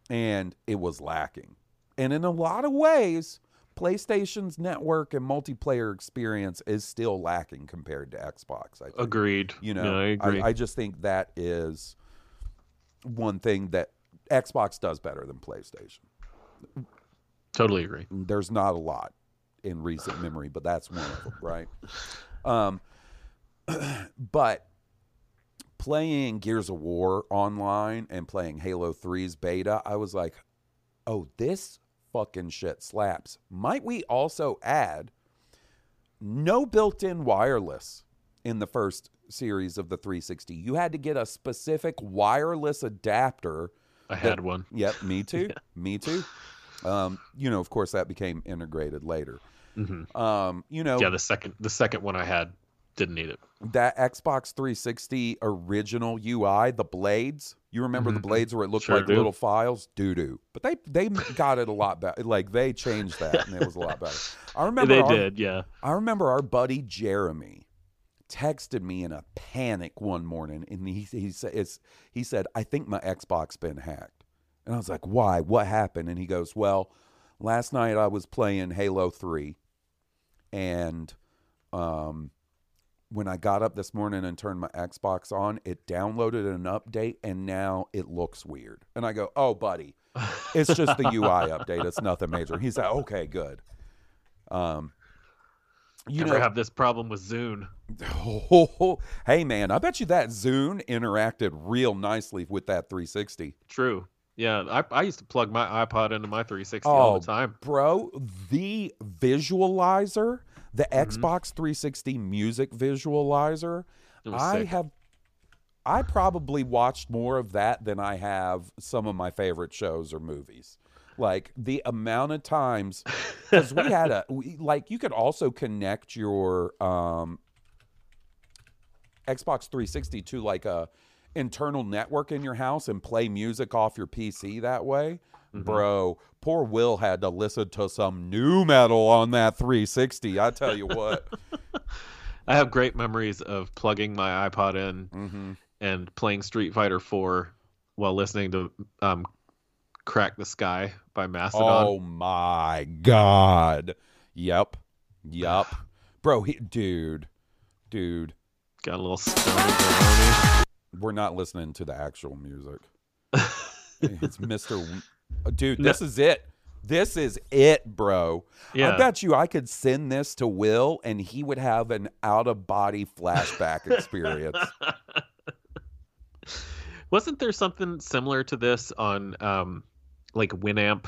And it was lacking. And in a lot of ways, PlayStation's network and multiplayer experience is still lacking compared to Xbox. I think. agreed. You know, Yeah, I agree. I, just think that is one thing that Xbox does better than PlayStation. Totally agree. There's not a lot in recent memory, but that's one of them, right? Um, but playing Gears of War online and playing Halo 3's beta, I was like, oh, this fucking shit slaps. Might we also add no built in wireless in the first series of the 360? You had to get a specific wireless adapter. I had one. Yep, me too. Me too. Um, you know, of course, that became integrated later. hmm Um, you know, Yeah, the second the second one I had didn't need it. that Xbox 360 original UI, the blades. You remember the Mhm. blades where it looked Sure like do. little files? Doo doo. But they they got it a lot better. Like they changed that, and it was a lot better. I remember they our, did, yeah. I remember our buddy Jeremy texted me in a panic one morning, and he he said he said I think my Xbox been hacked, and I was like, why? What happened? And he goes, well, last night I was playing Halo Three, and um, when I got up this morning and turned my Xbox on, it downloaded an update, and now it looks weird. And I go, oh, buddy, it's just the UI update. It's nothing major. He said, okay, good. Um, you Never know, have this problem with Zune. Oh, hey man, I bet you that Zune interacted real nicely with that 360. True. Yeah, I, I used to plug my iPod into my 360 all the time. bro, the visualizer, the Mhm. Xbox 360 music visualizer, I sick. have I probably watched more of that than I have some of my favorite shows or movies. Like the amount of times because we had a we, like you could also connect your um Xbox 360 to like a internal network in your house and play music off your PC that way. Mhm. Bro, poor Will had to listen to some nu metal on that 360. I tell you what. I have great memories of plugging my iPod in hmm and playing Street Fighter 4 while listening to um, "Crack the Skye" by Mastodon. Oh my god. Yep. Yep. Bro, he, dude. Dude, Got a little stony baloney. We're not listening to the actual music. It's Mr. W- uh, Dude, No. this is it. This is it, bro. Yeah, I bet you I could send this to Will and he would have an out of body flashback experience. Wasn't there something similar to this on um, like Winamp?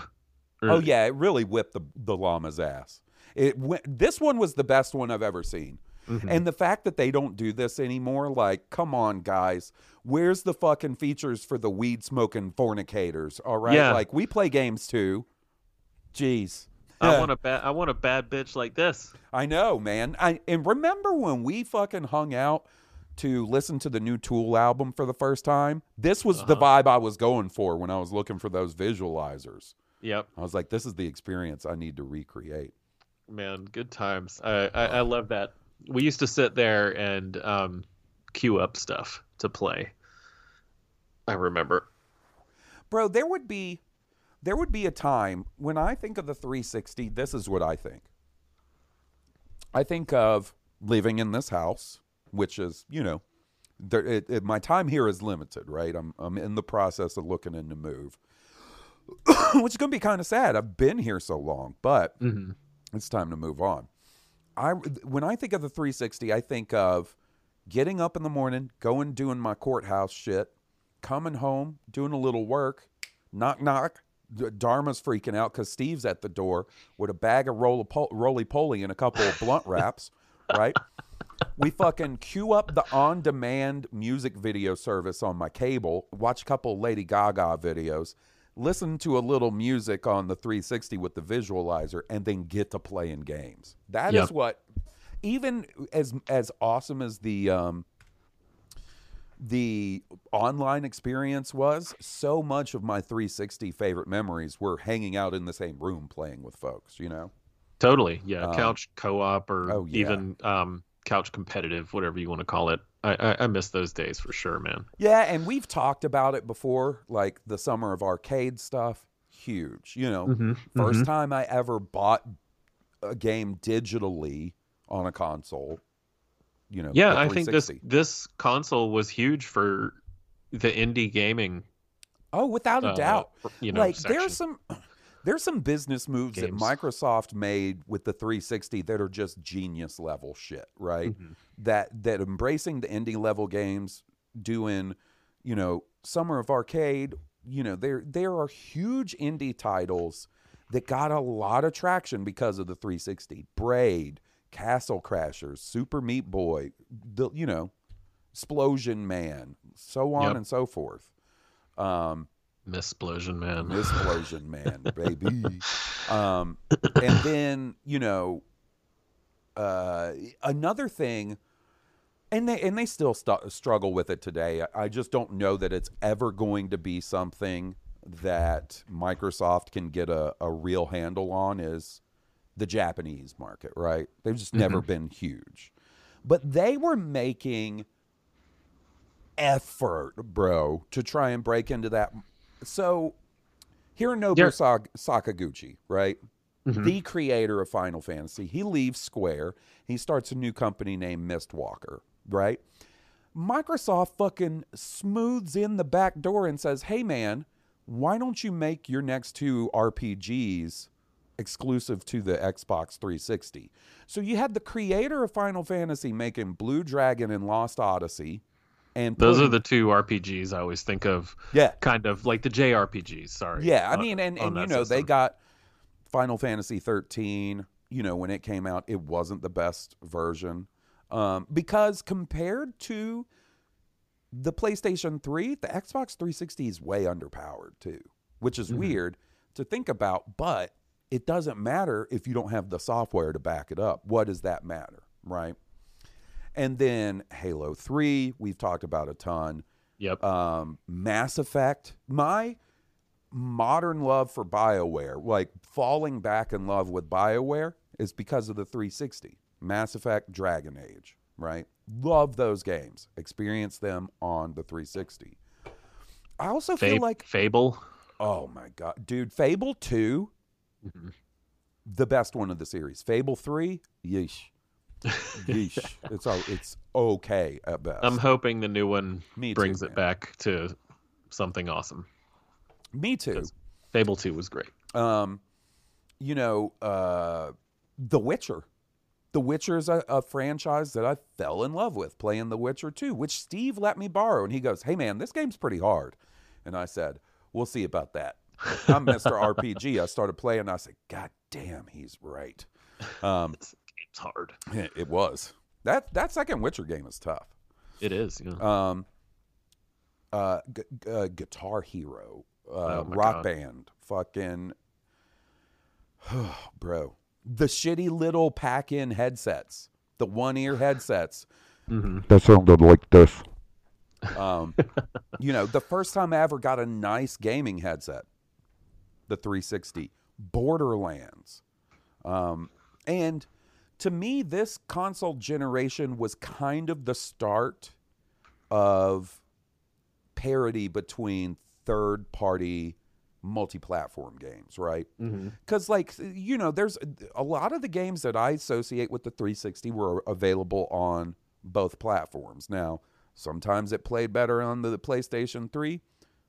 Or- Oh yeah, it really whipped the the llama's ass. It went, this one was the best one I've ever seen. Mhm. And the fact that they don't do this anymore, like, come on, guys, where's the fucking features for the weed smoking fornicators? All right, Yeah. like we play games too. Jeez, I want a bad I want a bad bitch like this. I know, man. I and remember when we fucking hung out to listen to the new Tool album for the first time? This was the Uh-huh. vibe I was going for when I was looking for those visualizers. Yep, I was like, this is the experience I need to recreate. man, good times. I I, I love that. We used to sit there and um, queue up stuff to play. I remember. Bro, there would be there would be a time when I think of the 360, this is what I think. I think of living in this house, which is, you know, there, it, it, my time here is limited, right? I'm I'm in the process of looking in to move. which is going to be kind of sad. I've been here so long, but hmm it's time to move on. I when I think of the 360, I think of getting up in the morning, going doing my courthouse shit, coming home, doing a little work, knock knock. Dharma's freaking out because Steve's at the door with a bag of roly poly and a couple of blunt wraps, right? we fucking queue up the on-demand music video service on my cable, watch a couple Lady Gaga videos, listen to a little music on the 360 with the visualizer, and then get to playing games. That is what, even as as awesome as the um, the online experience was, so much of my 360 favorite memories were hanging out in the same room playing with folks. You know. Totally. Yeah. Um, couch co-op or oh, yeah. even um, couch competitive, whatever you want to call it. I, I, I miss those days for sure, man. Yeah, and we've talked about it before, like the summer of arcade stuff. Huge, you know. Mm-hmm. 1st time I ever bought a game digitally on a console. You know. Yeah, I think this this console was huge for the indie gaming. Oh, without a uh, doubt. You know, like section. there's some there's some business moves Games. that Microsoft made with the 360 that are just genius level shit, right? Mhm. That that embracing the indie level games, doing, you know, Summer of Arcade, you know, there there are huge indie titles that got a lot of traction because of the 360. Braid, Castle Crashers, Super Meat Boy, the you know, Explosion Man, so on Yep. and so forth. Um, Missplosion, man. Explosion Man, baby. Um, and then you know, uh, another thing, and they and they still st- struggle with it today. I- just don't know that it's ever going to be something that Microsoft can get a, a real handle on. Is the Japanese market, right? They've just never been huge, but they were making effort, bro, to try and break into that. So, Hironobu Yeah. Sak- Sakaguchi, right? Mhm. The creator of Final Fantasy, he leaves Square. He starts a new company named Mistwalker, right? Microsoft fucking smooths in the back door and says, "Hey man, why don't you make your next two RPGs exclusive to the Xbox 360?" So you had the creator of Final Fantasy making Blue Dragon and Lost Odyssey, and Those are the two RPGs I always think of, yeah, kind of like the JRPGs. Sorry. yeah. I uh, mean, and and you know they got Final Fantasy 13. You know when it came out, it wasn't the best version um, because compared to the PlayStation 3, the Xbox 360 is way underpowered too, which is Mhm. weird to think about. But it doesn't matter if you don't have the software to back it up. What does that matter, right? And then Halo 3, we've talked about a ton Yep. um, Mass Effect. My modern love for BioWare, like falling back in love with BioWare, is because of the 360. Mass Effect, Dragon Age, right? Love those games. Experience them on the 360. I also feel Fab- like, Fable. oh my God, dude, Fable 2, Mhm. the best one of the series. Fable 3, yeesh. Yeesh. it's, it's okay at best. I'm hoping the new one Me too, brings man. it back to something awesome. Me too. Fable 2 was great. um, you know, uh, The Witcher. The Witcher is a, a franchise that I fell in love with playing The Witcher 2, which Steve let me borrow. And he goes, Hey, man, this game's pretty hard. And I said, We'll see about that. I'm Mr. RPG. I started playing. And I said, God damn, he's right. Um, This game's hard. it was. That, that second Witcher game is tough. It is. You know. Um, uh, gu- gu- uh, Guitar Hero, uh, Oh Rock God. Band, fucking, bro, the shitty little pack-in headsets, the one-ear headsets. hmm That sounded like this. Um, you know, the first time I ever got a nice gaming headset, the 360, Borderlands, um, and to me, this console generation was kind of the start of parity between third party multi platform games, right? Because, like, you know, there's a lot of the games that I associate with the 360 were available on both platforms. Now, sometimes it played better on the PlayStation 3,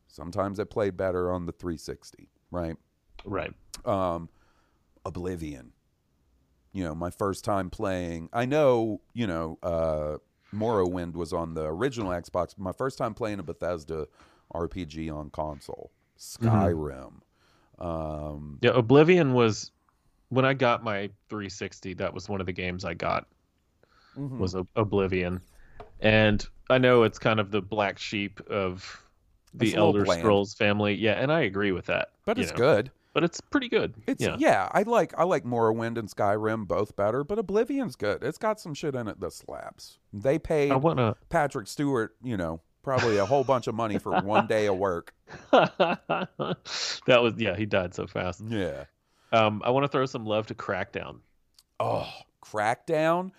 sometimes it played better on the 360, right? Right. um, Oblivion. You know, my first time playing. I know, you know, uh, Morrowind was on the original Xbox. My first time playing a Bethesda RPG on console. Skyrim. Um, Yeah, Oblivion was when I got my 360. That was one of the games I got Mhm. was Ob- Oblivion, and I know it's kind of the black sheep of the Elder. Scrolls family. Yeah, and I agree with that. but it's know. good. But it's pretty good. It's yeah. yeah. I like I like Morrowind and Skyrim both better, but Oblivion's good. It's got some shit in it that slaps. They paid I want to. Patrick Stewart, you know, probably a whole bunch of money for one day of work. that was yeah. He died so fast. Yeah. Um, I want to throw some love to Crackdown. Oh, Crackdown,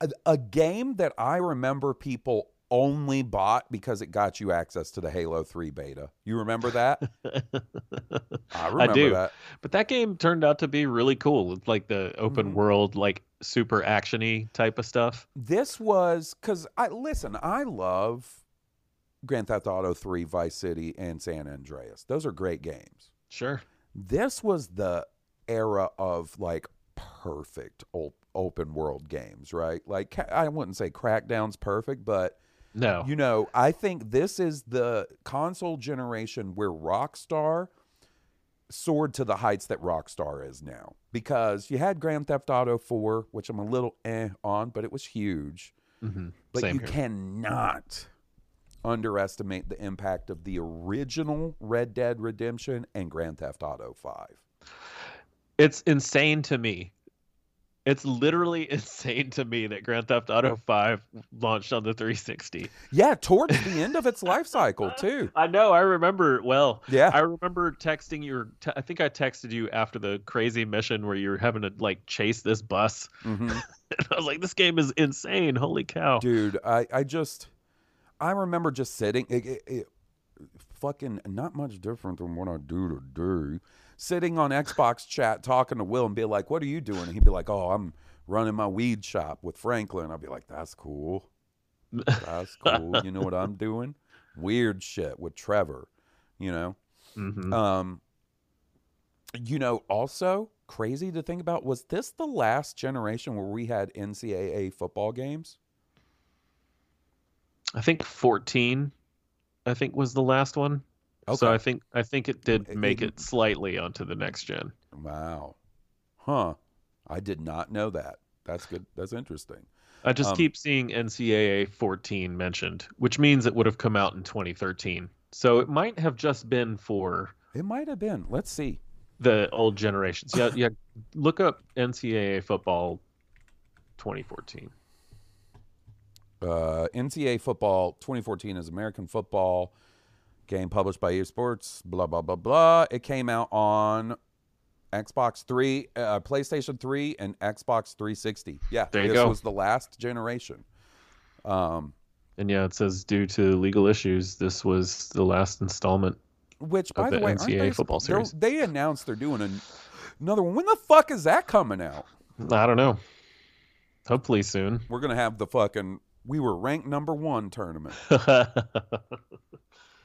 a, a game that I remember people only bought because it got you access to the Halo 3 beta. You remember that? I remember do. that. But that game turned out to be really cool. It's like the open Mhm. world, like super actiony type of stuff. This was cuz I listen, I love Grand Theft Auto 3, Vice City and San Andreas. Those are great games. Sure. This was the era of like perfect op- open world games, right? Like I wouldn't say Crackdown's perfect, but No. You know, I think this is the console generation where Rockstar soared to the heights that Rockstar is now. Because you had Grand Theft Auto 4, which I'm a little eh on, but it was huge. Mhm. But Same you here. cannot underestimate the impact of the original Red Dead Redemption and Grand Theft Auto 5. It's insane to me. It's literally insane to me that Grand Theft Auto 5 launched on the 360. Yeah, towards the end of its life cycle, too. I know. I remember. Well, Yeah. I remember texting you. Te- I think I texted you after the crazy mission where you were having to like chase this bus. Mhm. And I was like, "This game is insane! Holy cow!" dude i i just i remember just sitting it, it, it- fucking not much different than what i do today. Sitting on xbox chat talking to will and be like what are you doing? And he'd be like oh i'm running my weed shop with franklin. I'd be like that's cool. That's cool. You know what i'm doing? Weird shit with trevor you know? Mhm. um you know also crazy to think about was this the last generation where we had ncaa football games? I think 14. I think was the last one. So I think I think it did It- make it- it slightly onto the next gen. Wow. Huh. I did not know that. That's good. That's interesting. I just Um, keep seeing NCAA 14 mentioned, which means it would have come out in 2013. So it might have just been for It might have been. Let's see. the old generations. Yeah, yeah. Look up NCAA football 2014. Uh, NCAA football 2014 is American football game published by EA Sports. Blah blah blah blah. It came out on Xbox 3, uh, PlayStation 3, and Xbox 360. Yeah, There you this go. was the last generation. Um, And yeah, it says due to legal issues, this was the last installment. which, by the, the way, aren't NCAA they, football series. they announced they're doing an, another one. When the fuck is that coming out? I don't know. Hopefully soon. We're gonna have the fucking we were ranked number one tournament.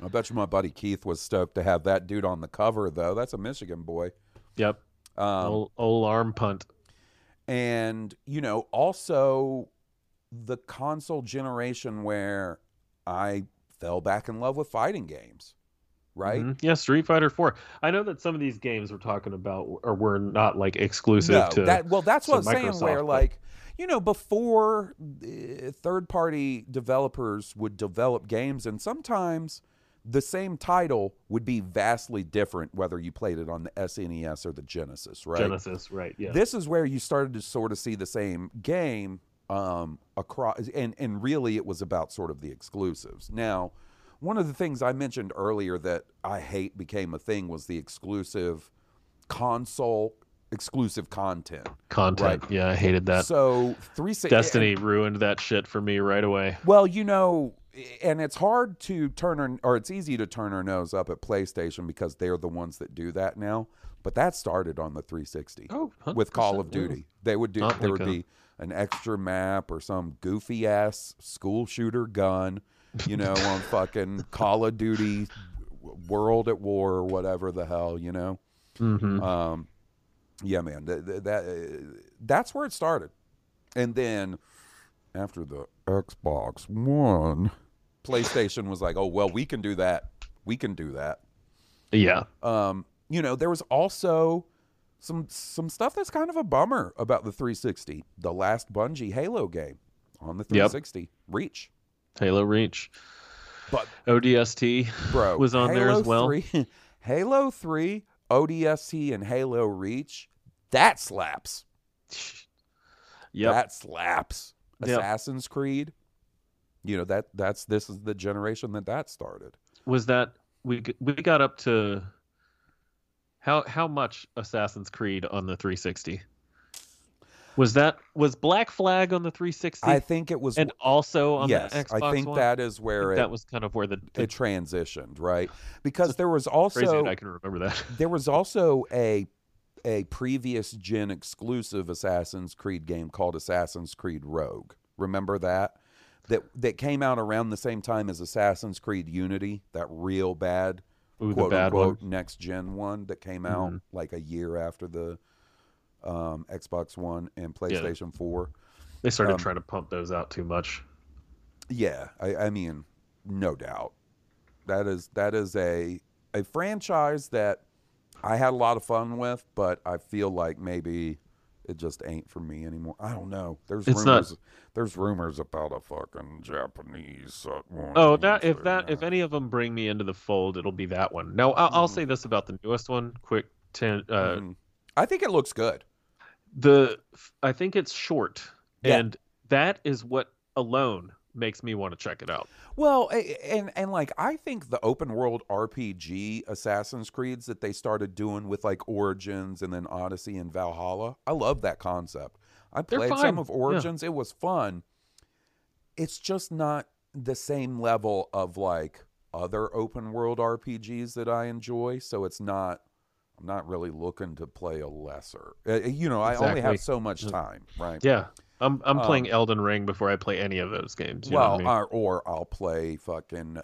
I bet you my buddy Keith was stoked to have that dude on the cover though. That's a Michigan boy. yep. Um, old, old arm punt. and you know, also the console generation where I fell back in love with fighting games. Right? Mhm. Yeah, Street Fighter 4. I know that some of these games we're talking about or were not like exclusive No, to that well, that's to what I was saying. Where but- like, you know, before uh, third-party developers would develop games, and sometimes the same title would be vastly different whether you played it on the SNES or the Genesis, right? Genesis, right? Yeah. This is where you started to sort of see the same game um, across, and and really it was about sort of the exclusives. Now, one of the things I mentioned earlier that I hate became a thing was the exclusive console exclusive content. Content. right. Yeah, I hated that. So three Destiny ruined that shit for me right away. Well, you know, and it's hard to turn or it's easy to turn our nose up at PlayStation because they're the ones that do that now. But that started on the 360 Oh, with Call of 100%, Duty. They would do Not there would be an extra map or some goofy ass school shooter gun, you know, on fucking Call of Duty World at War or whatever the hell, you know. hmm Um, yeah, man, that, that, uh, that's where it started, and then after the Xbox One, PlayStation was like, "Oh well, we can do that. We can do that." Yeah. Um, you know, there was also some some stuff that's kind of a bummer about the 360. The last Bungie Halo game on the Yep. 360. Reach. Halo Reach. But ODST bro was on there as well. 3, Halo 3, ODST, and Halo Reach. That slaps. Yep. That slaps. Yep. Assassin's Creed. You know that that's this is the generation that that started. was that we we got up to how how much Assassin's Creed on the 360? Was that was Black Flag on the 360 I think it was and also on yes. the Xbox I think One? that is where it, that was kind of where the, the it transitioned, right? Because there was also crazy that I can remember that. there was also a a previous gen exclusive Assassin's Creed game called Assassin's Creed Rogue. Remember that? That that came out around the same time as Assassin's Creed Unity, that real bad Ooh, quote bad one. unquote next gen one that came out Mhm. like a year after the um, Xbox One and PlayStation 4. They started um, trying to pump those out too much. Yeah, I, I mean, no doubt. That is that is a a franchise that I had a lot of fun with, but I feel like maybe it just ain't for me anymore. I don't know. There's It's not- rumors. There's rumors about a fucking Japanese. Uh, one Oh, that if that if any of them bring me into the fold, it'll be that one. Now I'll, I'll Mhm. say this about the newest one. Quick, ten, uh, Mhm. I think it looks good. the I think it's short, Yeah. and that is what alone makes me want to check it out. Well, and and like I think the open world RPG Assassin's Creeds that they started doing with like Origins and then Odyssey and Valhalla, I love that concept. I They're played fine, some of yeah. Origins; it was fun. It's just not the same level of like other open world RPGs that I enjoy. So it's not. I'm not really looking to play a lesser. Uh, you know, I only have so much time, right? Yeah, I'm I'm playing Um, Elden Ring before I play any of those games. You know well, I mean? or, or I'll play fucking uh,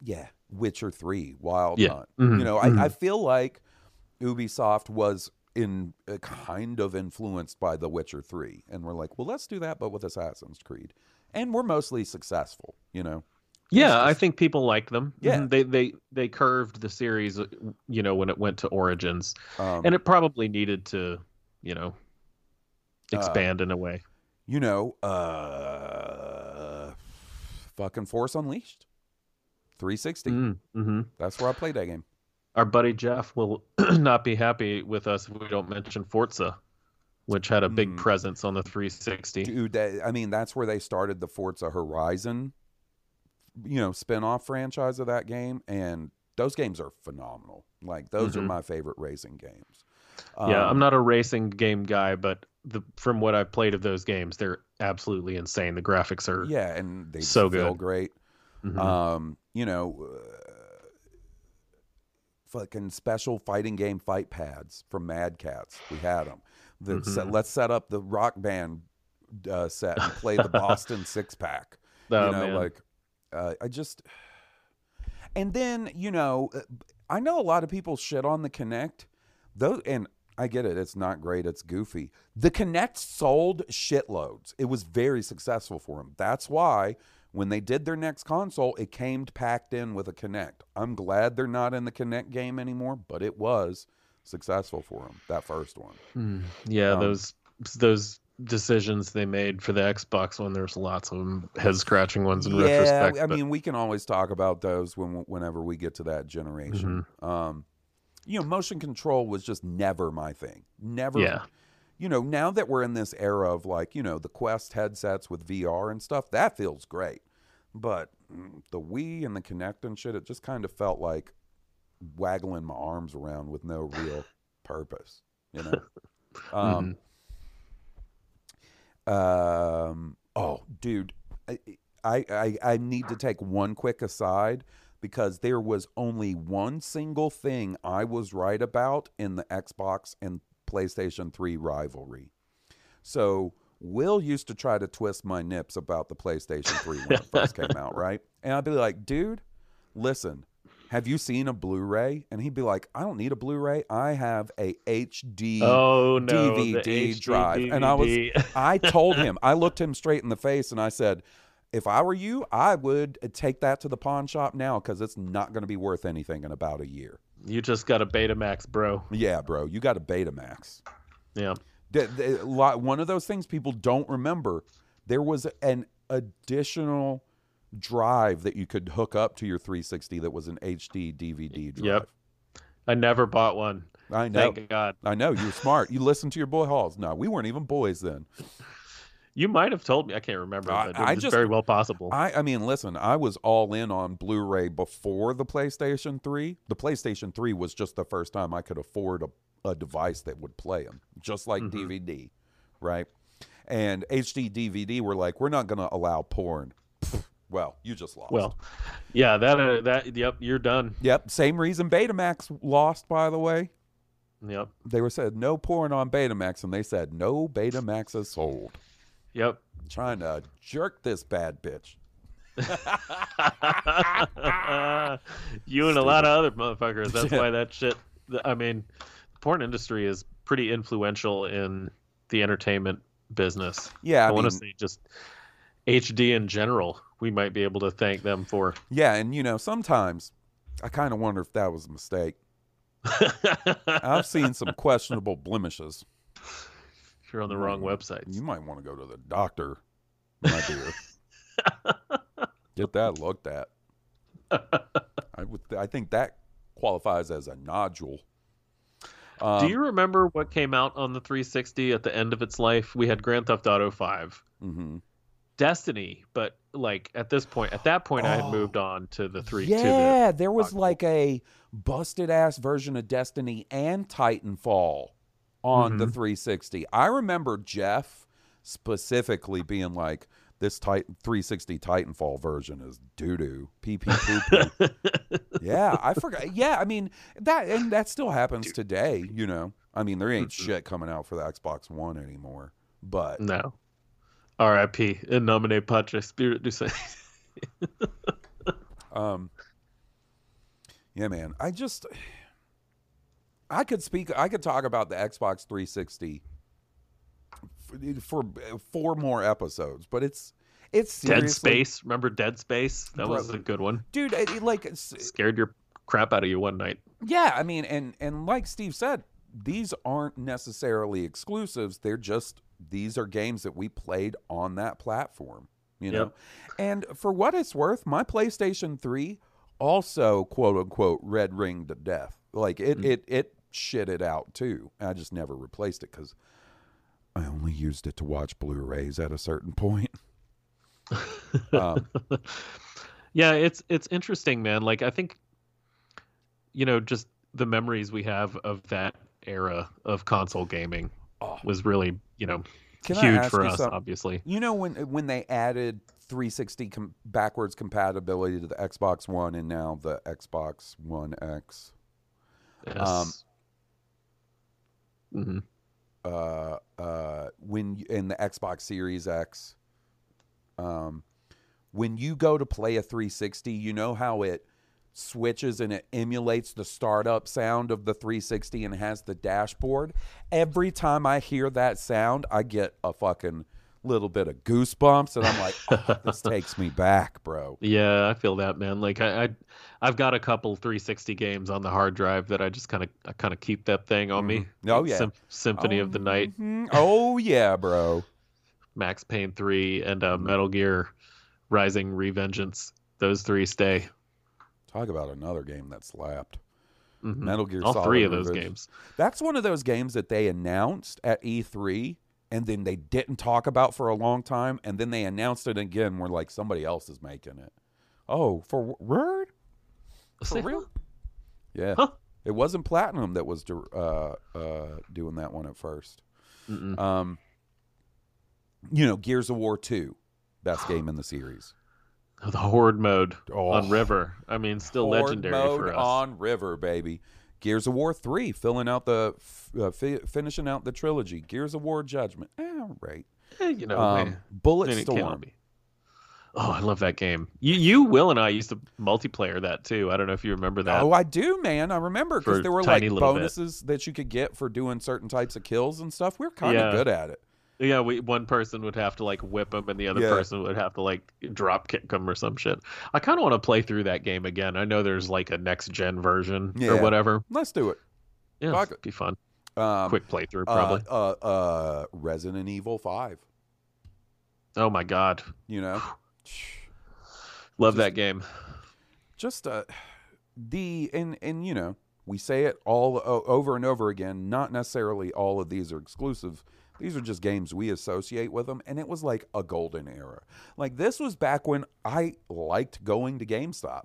yeah, Witcher Three, Wild Yeah. Hunt. Mhm, You know, I, I mhm. feel like Ubisoft was in uh, kind of influenced by The Witcher Three, and we're like, well, let's do that, but with Assassin's Creed, and we're mostly successful. You know, yeah, I think people like them. Yeah. Mhm, they they they curved the series, uh, you know, when it went to Origins, um, and it probably needed to, you know, Uh, expand in a way. you know, uh, fucking Force Unleashed, 360. Mm, hmm That's where I played that game. Our buddy Jeff will not be happy with us if we don't mention Forza, which had a big Mm. presence on the 360. Dude, that, I mean, that's where they started the Forza Horizon, you know, spin-off franchise of that game, and those games are phenomenal. Like those are Mhm. my favorite racing games. yeah, Um, I'm not a racing game guy, but the from what I've played of those games, they're absolutely insane. The graphics are Yeah, and they So feel good. great. Mhm. Um, you know, uh, fucking special fighting game fight pads from Mad Catz. We had them. The set, Mhm. let's set up the rock band uh, set and play the Boston six pack. Oh, you know man. like uh, i just and then you know uh, i know a lot of people shit on the Kinect though and i get it it's not great it's goofy the Kinect sold shitloads it was very successful for them that's why when they did their next console it came packed in with a Kinect i'm glad they're not in the Kinect game anymore but it was successful for them that first one Mm, yeah, Um, those those decisions they made for the Xbox One, there's lots of head scratching ones in yeah, retrospect. I but- mean, we can always talk about those when whenever we get to that generation. Mm-hmm. Um, you know, motion control was just never my thing. Never. Yeah. You know, now that we're in this era of like, you know, the Quest headsets with VR and stuff, that feels great. But mm, the Wii and the Kinect and shit, it just kind of felt like waggling my arms around with no real purpose. You know. Um, um. Oh, dude, I, I I I need to take one quick aside because there was only one single thing I was right about in the Xbox and PlayStation 3 rivalry. So Will used to try to twist my nips about the PlayStation 3 when it first came out, right? And I'd be like, dude, listen, have you seen a Blu-ray? And he'd be like, I don't need a Blu-ray. I have a HD oh no, DVD HD drive. And I was I told him, I looked him straight in the face and I said, if I were you, I would uh, take that to the pawn shop now because it's not going to be worth anything in about a year. you just got a Betamax, bro. Yeah, bro, you got a Betamax. Yeah. The, the, one of those things people don't remember. there was an additional drive that you could hook up to your 360 that was an HD DVD drive. Yep. I never bought one. I know. Thank God. I know you're smart. You listened to your boy Hawes. No, we weren't even boys then. You might have told me. I can't remember. I- but I it's just- very well possible. I, I mean, listen, I was all in on Blu-ray before the PlayStation 3. The PlayStation 3 was just the first time I could afford a, a device that would play them, just like Mm-hmm. DVD, right? And HD DVD were like, we're not going to allow porn. Well, you just lost. well, yeah, that uh, that yep, you're done. yep. Same reason Betamax lost, by the way. Yep, They were said no porn on Betamax, and they said no Betamax is sold. Yep. Trying to jerk this bad bitch. you and a lot of other motherfuckers. That's why that shit. I mean, the porn industry is pretty influential in the entertainment business. Yeah, I, I, want to say just HD in general. We might be able to thank them for. yeah, and you know, sometimes I kind of wonder if that was a mistake. I've seen some questionable blemishes. You're on the wrong website, You might want to go to the doctor, my dear. Get that looked at. I would. I think that qualifies as a nodule. Um, Do you remember what came out on the 360 at the end of its life? We had Grand Theft Auto 5, mhm. Destiny, but like at this point, at that point, I Oh. had moved on to the three. Yeah, there was like a busted ass version of Destiny and Titanfall on the Mhm. 360. I remember Jeff specifically being like, "This Titan 360 Titanfall version is doo doo, pee pee poo poo." yeah, I forgot. Yeah, I mean that, and that still happens today. You know, I mean there ain't Mhm. shit coming out for the Xbox One anymore. But no. R.I.P. In nomine Patre Spirit du Saint. Um, yeah, man. I just, I could speak, I could talk about the Xbox 360 for, for four more episodes, but it's, it's Dead Space. Remember Dead Space? That was a good one. dude. It, like, Scared your crap out of you one night. yeah. I mean, and and like Steve said, these aren't necessarily exclusives. They're just these are games that we played on that platform. You know, Yep. and for what it's worth, my PlayStation 3 also quote unquote red ring to death. Like it, Mm. it, it shit it out too. I just never replaced it because I only used it to watch Blu-rays at a certain point. um, yeah, it's it's interesting, man. Like I think, you know, just the memories we have of that era of console gaming Oh. was really, you know, huge for us. something? Obviously, you know when when they added 360 com- backwards compatibility to the Xbox One and now the Xbox One X. yes. Um, Mhm. uh, uh, when in the Xbox Series X, um, when you go to play a 360, you know how it switches and it emulates the startup sound of the 360 and has the dashboard. Every time I hear that sound, I get a fucking little bit of goosebumps, and I'm like, "Oh, this takes me back, bro. Yeah, I feel that, man. Like I, I I've got a couple 360 games on the hard drive that I just kind of I kind of keep that thing on me. Mhm. Oh, yeah. Sym- Symphony of the Night, Mhm. Oh yeah, bro. Max Payne 3, and uh, Metal Gear Rising Revengeance. Those three stay. Talk about another game that slapped. Mhm. Metal Gear All Solid three of those games. That's one of those games that they announced at E3 and then they didn't talk about for a long time and then they announced it again where like somebody else is making it. Oh, for word? Say, real? Yeah. Huh. It wasn't Platinum that was uh, uh, doing that one at first. Um, you know, Gears of War 2, best game in the series. The Horde mode Oh. on River. I mean, still Horde legendary mode for us. on River, baby. Gears of War three, filling out the uh, fi- finishing out the trilogy. Gears of War Judgment, eh, right. Eh, you know, Um, man, Bullet man, it can't Storm. be. Oh, I love that game. You, you, Will, and I used to multiplayer that too. I don't know if you remember that. Oh, I do, man. I remember because there were like little bit. bonuses that you could get for doing certain types of kills and stuff. We are kind of Yeah. good at it. Yeah, we one person would have to like whip him, and the other Yeah. person would have to like drop kick him or some shit. I kind of want to play through that game again. I know there's like a next gen version Yeah. or whatever. Let's do it. Yeah, Fuck it. it'd be fun. Um, Quick playthrough, uh, probably. Uh, uh, Resident Evil Five. Oh my god, You know, love Just- that game. just uh, the and and you know we say it all o- over and over again. Not necessarily all of these are exclusive. These are just games we associate with them, and it was like a golden era. Like this was back when I liked going to GameStop.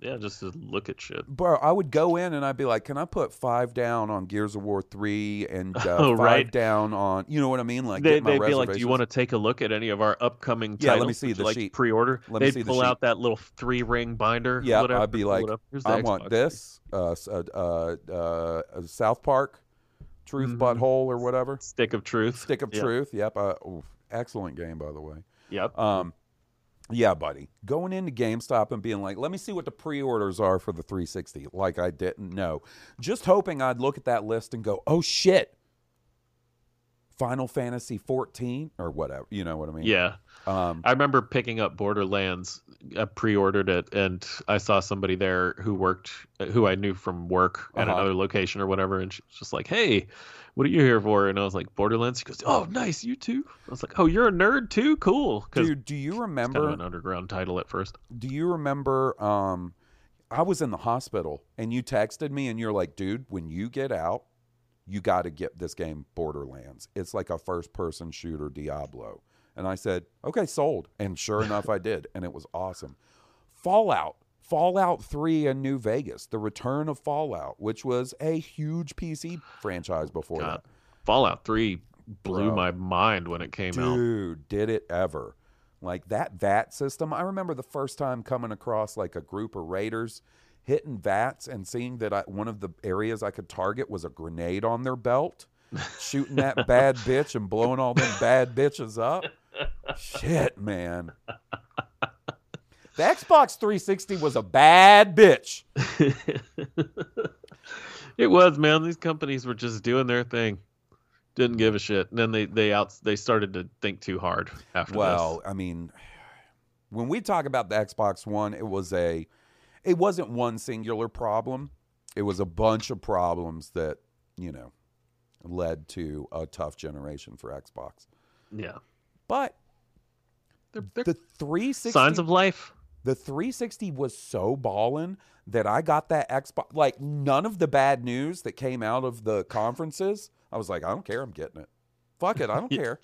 Yeah, just to look at shit. Bro, I would go in and I'd be like, "Can I put five down on Gears of War three and uh, Oh, five right. down on you know what I mean?" Like, they, get my they'd be like, "Do you want to take a look at any of our upcoming Yeah, let me see Would the like sheet. Pre-order. Let me They'd see pull sheet. out that little three-ring binder. Yeah, whatever, I'd be like, it up. Here's the I want this, uh, uh, uh, uh, South Park, Truth Mhm. Butthole or whatever, stick of truth. Stick of Yep. Truth. Yep, uh, oof, excellent game by the way. Yep. Um, yeah, buddy, going into GameStop and being like, let me see what the pre-orders are for the 360. Like I didn't know, just hoping I'd look at that list and go, oh shit, Final Fantasy 14 or whatever. You know what I mean? yeah. Um, I remember picking up Borderlands. I pre-ordered it, and I saw somebody there who worked, who I knew from work at Uh-huh. another location or whatever, and she was just like, "Hey, what are you here for?" And I was like, "Borderlands." She goes, "Oh, nice, you too." I was like, "Oh, you're a nerd too? Cool." Dude, do you remember? kind of an underground title at first. do you remember um I was in the hospital and you texted me and you're like, dude, when you get out, you got to get this game Borderlands. It's like a first person shooter Diablo. And I said, okay, sold. And sure enough, I did. And it was awesome. Fallout, Fallout 3 in New Vegas, the return of Fallout, which was a huge PC franchise oh, before God, that. Fallout Three blew Bro. my mind when it came out. Dude, did it ever. Like that VAT system. I remember the first time coming across like a group of raiders hitting VATS and seeing that I, one of the areas I could target was a grenade on their belt, shooting that bad bitch and blowing all them bad bitches up. Shit, man. The Xbox 360 was a bad bitch. it was man. These companies were just doing their thing. Didn't give a shit. And then they they out they started to think too hard after Well, I mean, when we talk about the Xbox One, it was a, it wasn't one singular problem. It was a bunch of problems that you know led to a tough generation for Xbox. Yeah, But they're, they're the 360, signs of life. the 360 was so ballin' that I got that Xbox. Like none of the bad news that came out of the conferences, I was like, I don't care, I'm getting it. Fuck it, I don't care.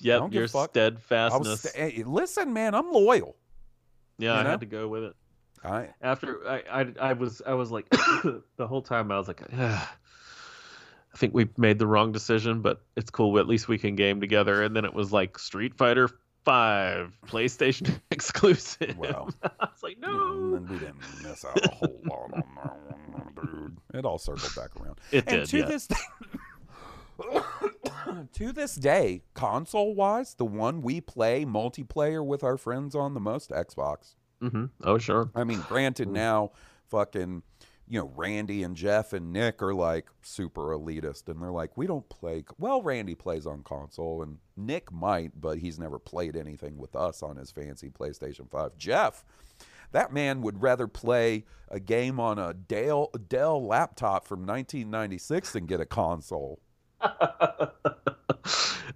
Yep, don't your a. I steadfastness. was, hey, listen, man, I'm loyal. yeah, you I know? had to go with it. I After I, I, I was, I was like, the whole time I was like, "Ah, I think we made the wrong decision, but it's cool. At least we can game together. And then it was like Street Fighter Five, PlayStation exclusive. Well, I was like, no, and then we didn't miss out a whole lot on that one, dude. It all circled back around. it and did. to yeah. this to this day, console wise, the one we play multiplayer with our friends on the most, Xbox. Hmm Oh, sure. I mean, granted, Mm. now fucking, you know, Randy and Jeff and Nick are like super elitist, and they're like, we don't play. Well, Randy plays on console, and Nick might, but he's never played anything with us on his fancy PlayStation Five. Jeff, that man would rather play a game on a Dell Dell laptop from 1996 than get a console.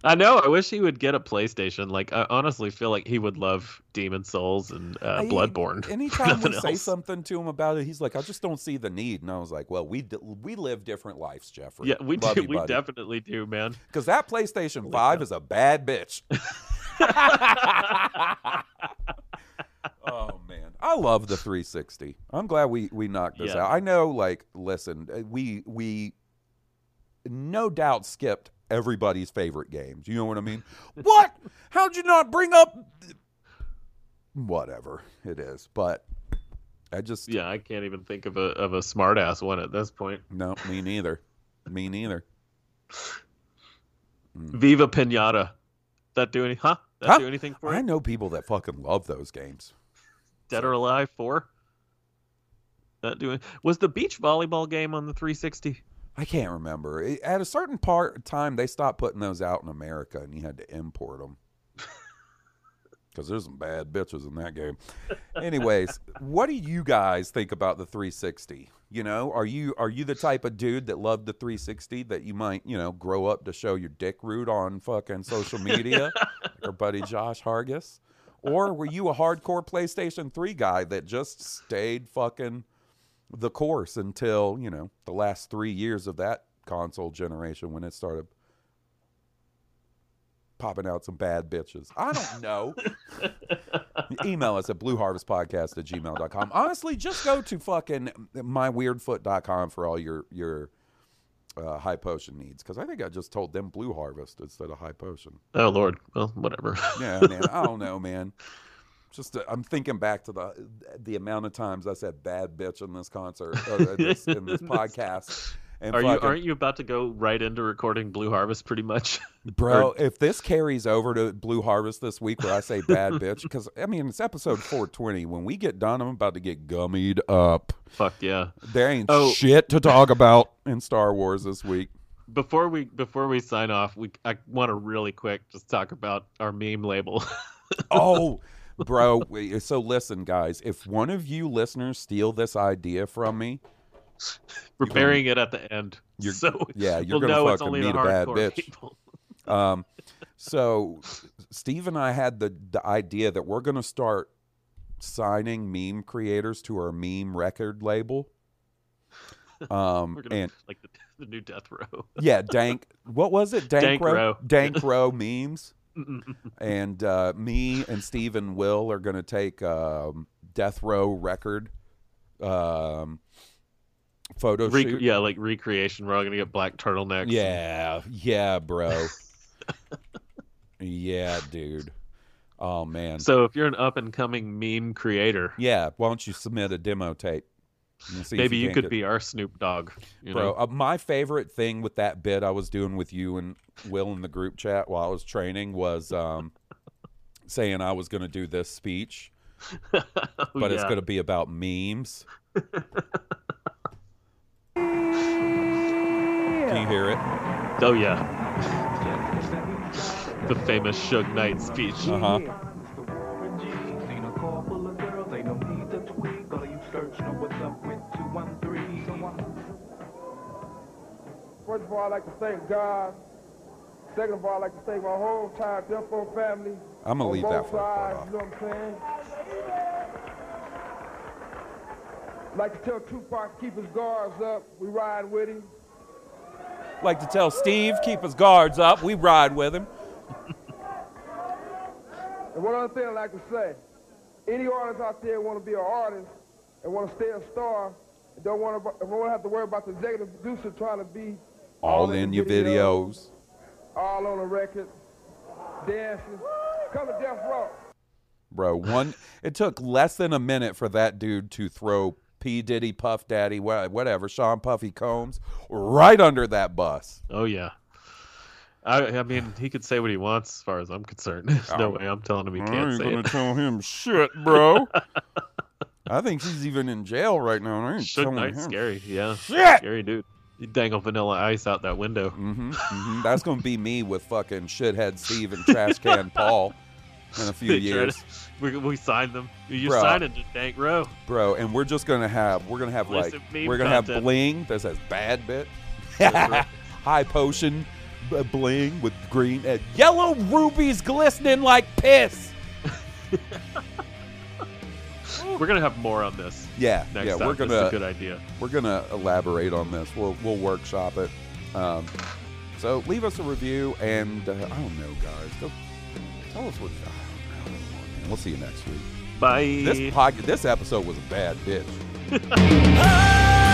I know. I wish he would get a PlayStation. Like, I honestly feel like he would love Demon's Souls and uh, Bloodborne. Anytime we nothing say something to him about it, he's like, "I just don't see the need." And I was like, "Well, we d- we live different lives, Jeffrey. Yeah, we Love do. you, We buddy. definitely do, man. Because that PlayStation 5 is a bad bitch. oh, man. I love the 360. I'm glad we, we knocked this Yeah. out. I know, like, listen, uh, we, we no doubt skipped everybody's favorite games. You know what I mean? what? How'd you not bring up. Whatever it is. But I just. Yeah, I can't even think of a of a smart ass one at this point. No, me neither. Me neither. Viva Pinata. That do any? Huh? That Huh? do anything for I you? know people that fucking love those games. Dead or Alive Four. That doing was the beach volleyball game on the 360. I can't remember. It- At a certain part time, they stopped putting those out in America, and you had to import them. because there's some bad bitches in that game. Anyways, what do you guys think about the 360? You know, are you are you the type of dude that loved the 360 that you might you know grow up to show your dick root on fucking social media, like our buddy Josh Hargis, or were you a hardcore PlayStation 3 guy that just stayed fucking the course until you know the last three years of that console generation when it started popping out some bad bitches. I don't know. Email us at blueharvestpodcast at gmail.com. Honestly, just go to fucking myweirdfoot.com for all your your uh, high potion needs because I think I just told them Blue Harvest instead of High Potion. Oh Lord. Well, whatever. Yeah, man. I don't know, man. Just uh, I'm thinking back to the the amount of times I said bad bitch in this concert uh, in, this, in this podcast. And Are you aren't you about to go right into recording Blue Harvest pretty much? Bro, if this carries over to Blue Harvest this week where I say bad bitch, because I mean, it's episode 420. When we get done, I'm about to get gummied up. Fuck yeah. There ain't Oh. shit to talk about in Star Wars this week. Before we before we sign off, we I want to really quick just talk about our meme label. Oh, bro. So listen, guys, if one of you listeners steal this idea from me, We're burying it at the end. You're- so yeah, you're we'll gonna fucking meet a bad bitch. people. Um, so Steve and I had the the idea that we're gonna start signing meme creators to our meme record label. Um, gonna and like the, the new death row. yeah, dank. What was it? Dank, Dank row. row. Dank row memes. And uh, me and Steve and Will are gonna take um, death row record um, photo Rec- shoot. yeah, like recreation. We're all gonna get black turtlenecks. and- Yeah, yeah, bro. yeah, dude. Oh man. So if you're an up and coming meme creator, yeah, why don't you submit a demo tape? Maybe you, could be our Snoop Dogg. Bro, uh, my favorite thing with that bit I was doing with you and Will in the group chat while I was training was um, saying I was going to do this speech, Oh, but it's going to be about memes. Can you hear it? Oh yeah. the famous Suge Knight speech. Uh First of all, I'd like to thank God. Second of all, I'd like to thank my whole entire Death Row family. I'm gonna leave that for part sides, off. You know what I'm saying? I'd like to tell Tupac to keep his guards up. We ride with him. Like to tell Steve, keep his guards up. We ride with him. And one other thing I'd like to say, any artist out there want to be an artist and want to stay a star, and don't want to, don't want to have to worry about the executive producer trying to be All in in your videos. all on a record, dancing. Come to Death Row. Bro, one it took less than a minute for that dude to throw P. Diddy, Puff Daddy, whatever, Sean Puffy Combs, right under that bus. Oh yeah. I, I mean, he could say what he wants, as far as I'm concerned. There's no Oh. way I'm telling him he I can't ain't say gonna it. tell him shit, bro. I think he's even in jail right now. and I ain't Suge telling Knight's him. scary. Yeah, Shit. scary dude. You dangle Vanilla Ice out that window. hmm hmm That's gonna be me with fucking shithead Steve and trash can Paul in a few try to- years, we, we signed them. You Bruh. signed it to Dank Row. bro. And we're just gonna have we're gonna have like Listen, meme we're gonna have content. bling that says bad bit, high potion b- bling with green and yellow rubies glistening like piss. We're gonna have more on this Yeah, next yeah, time. we're This is gonna a good idea. we're gonna elaborate on this. We'll we'll workshop it. Um, so leave us a review, and uh, I don't know, guys. Go tell us what. I don't know anymore, man. We'll see you next week. Bye. This pod, this episode was a bad bitch.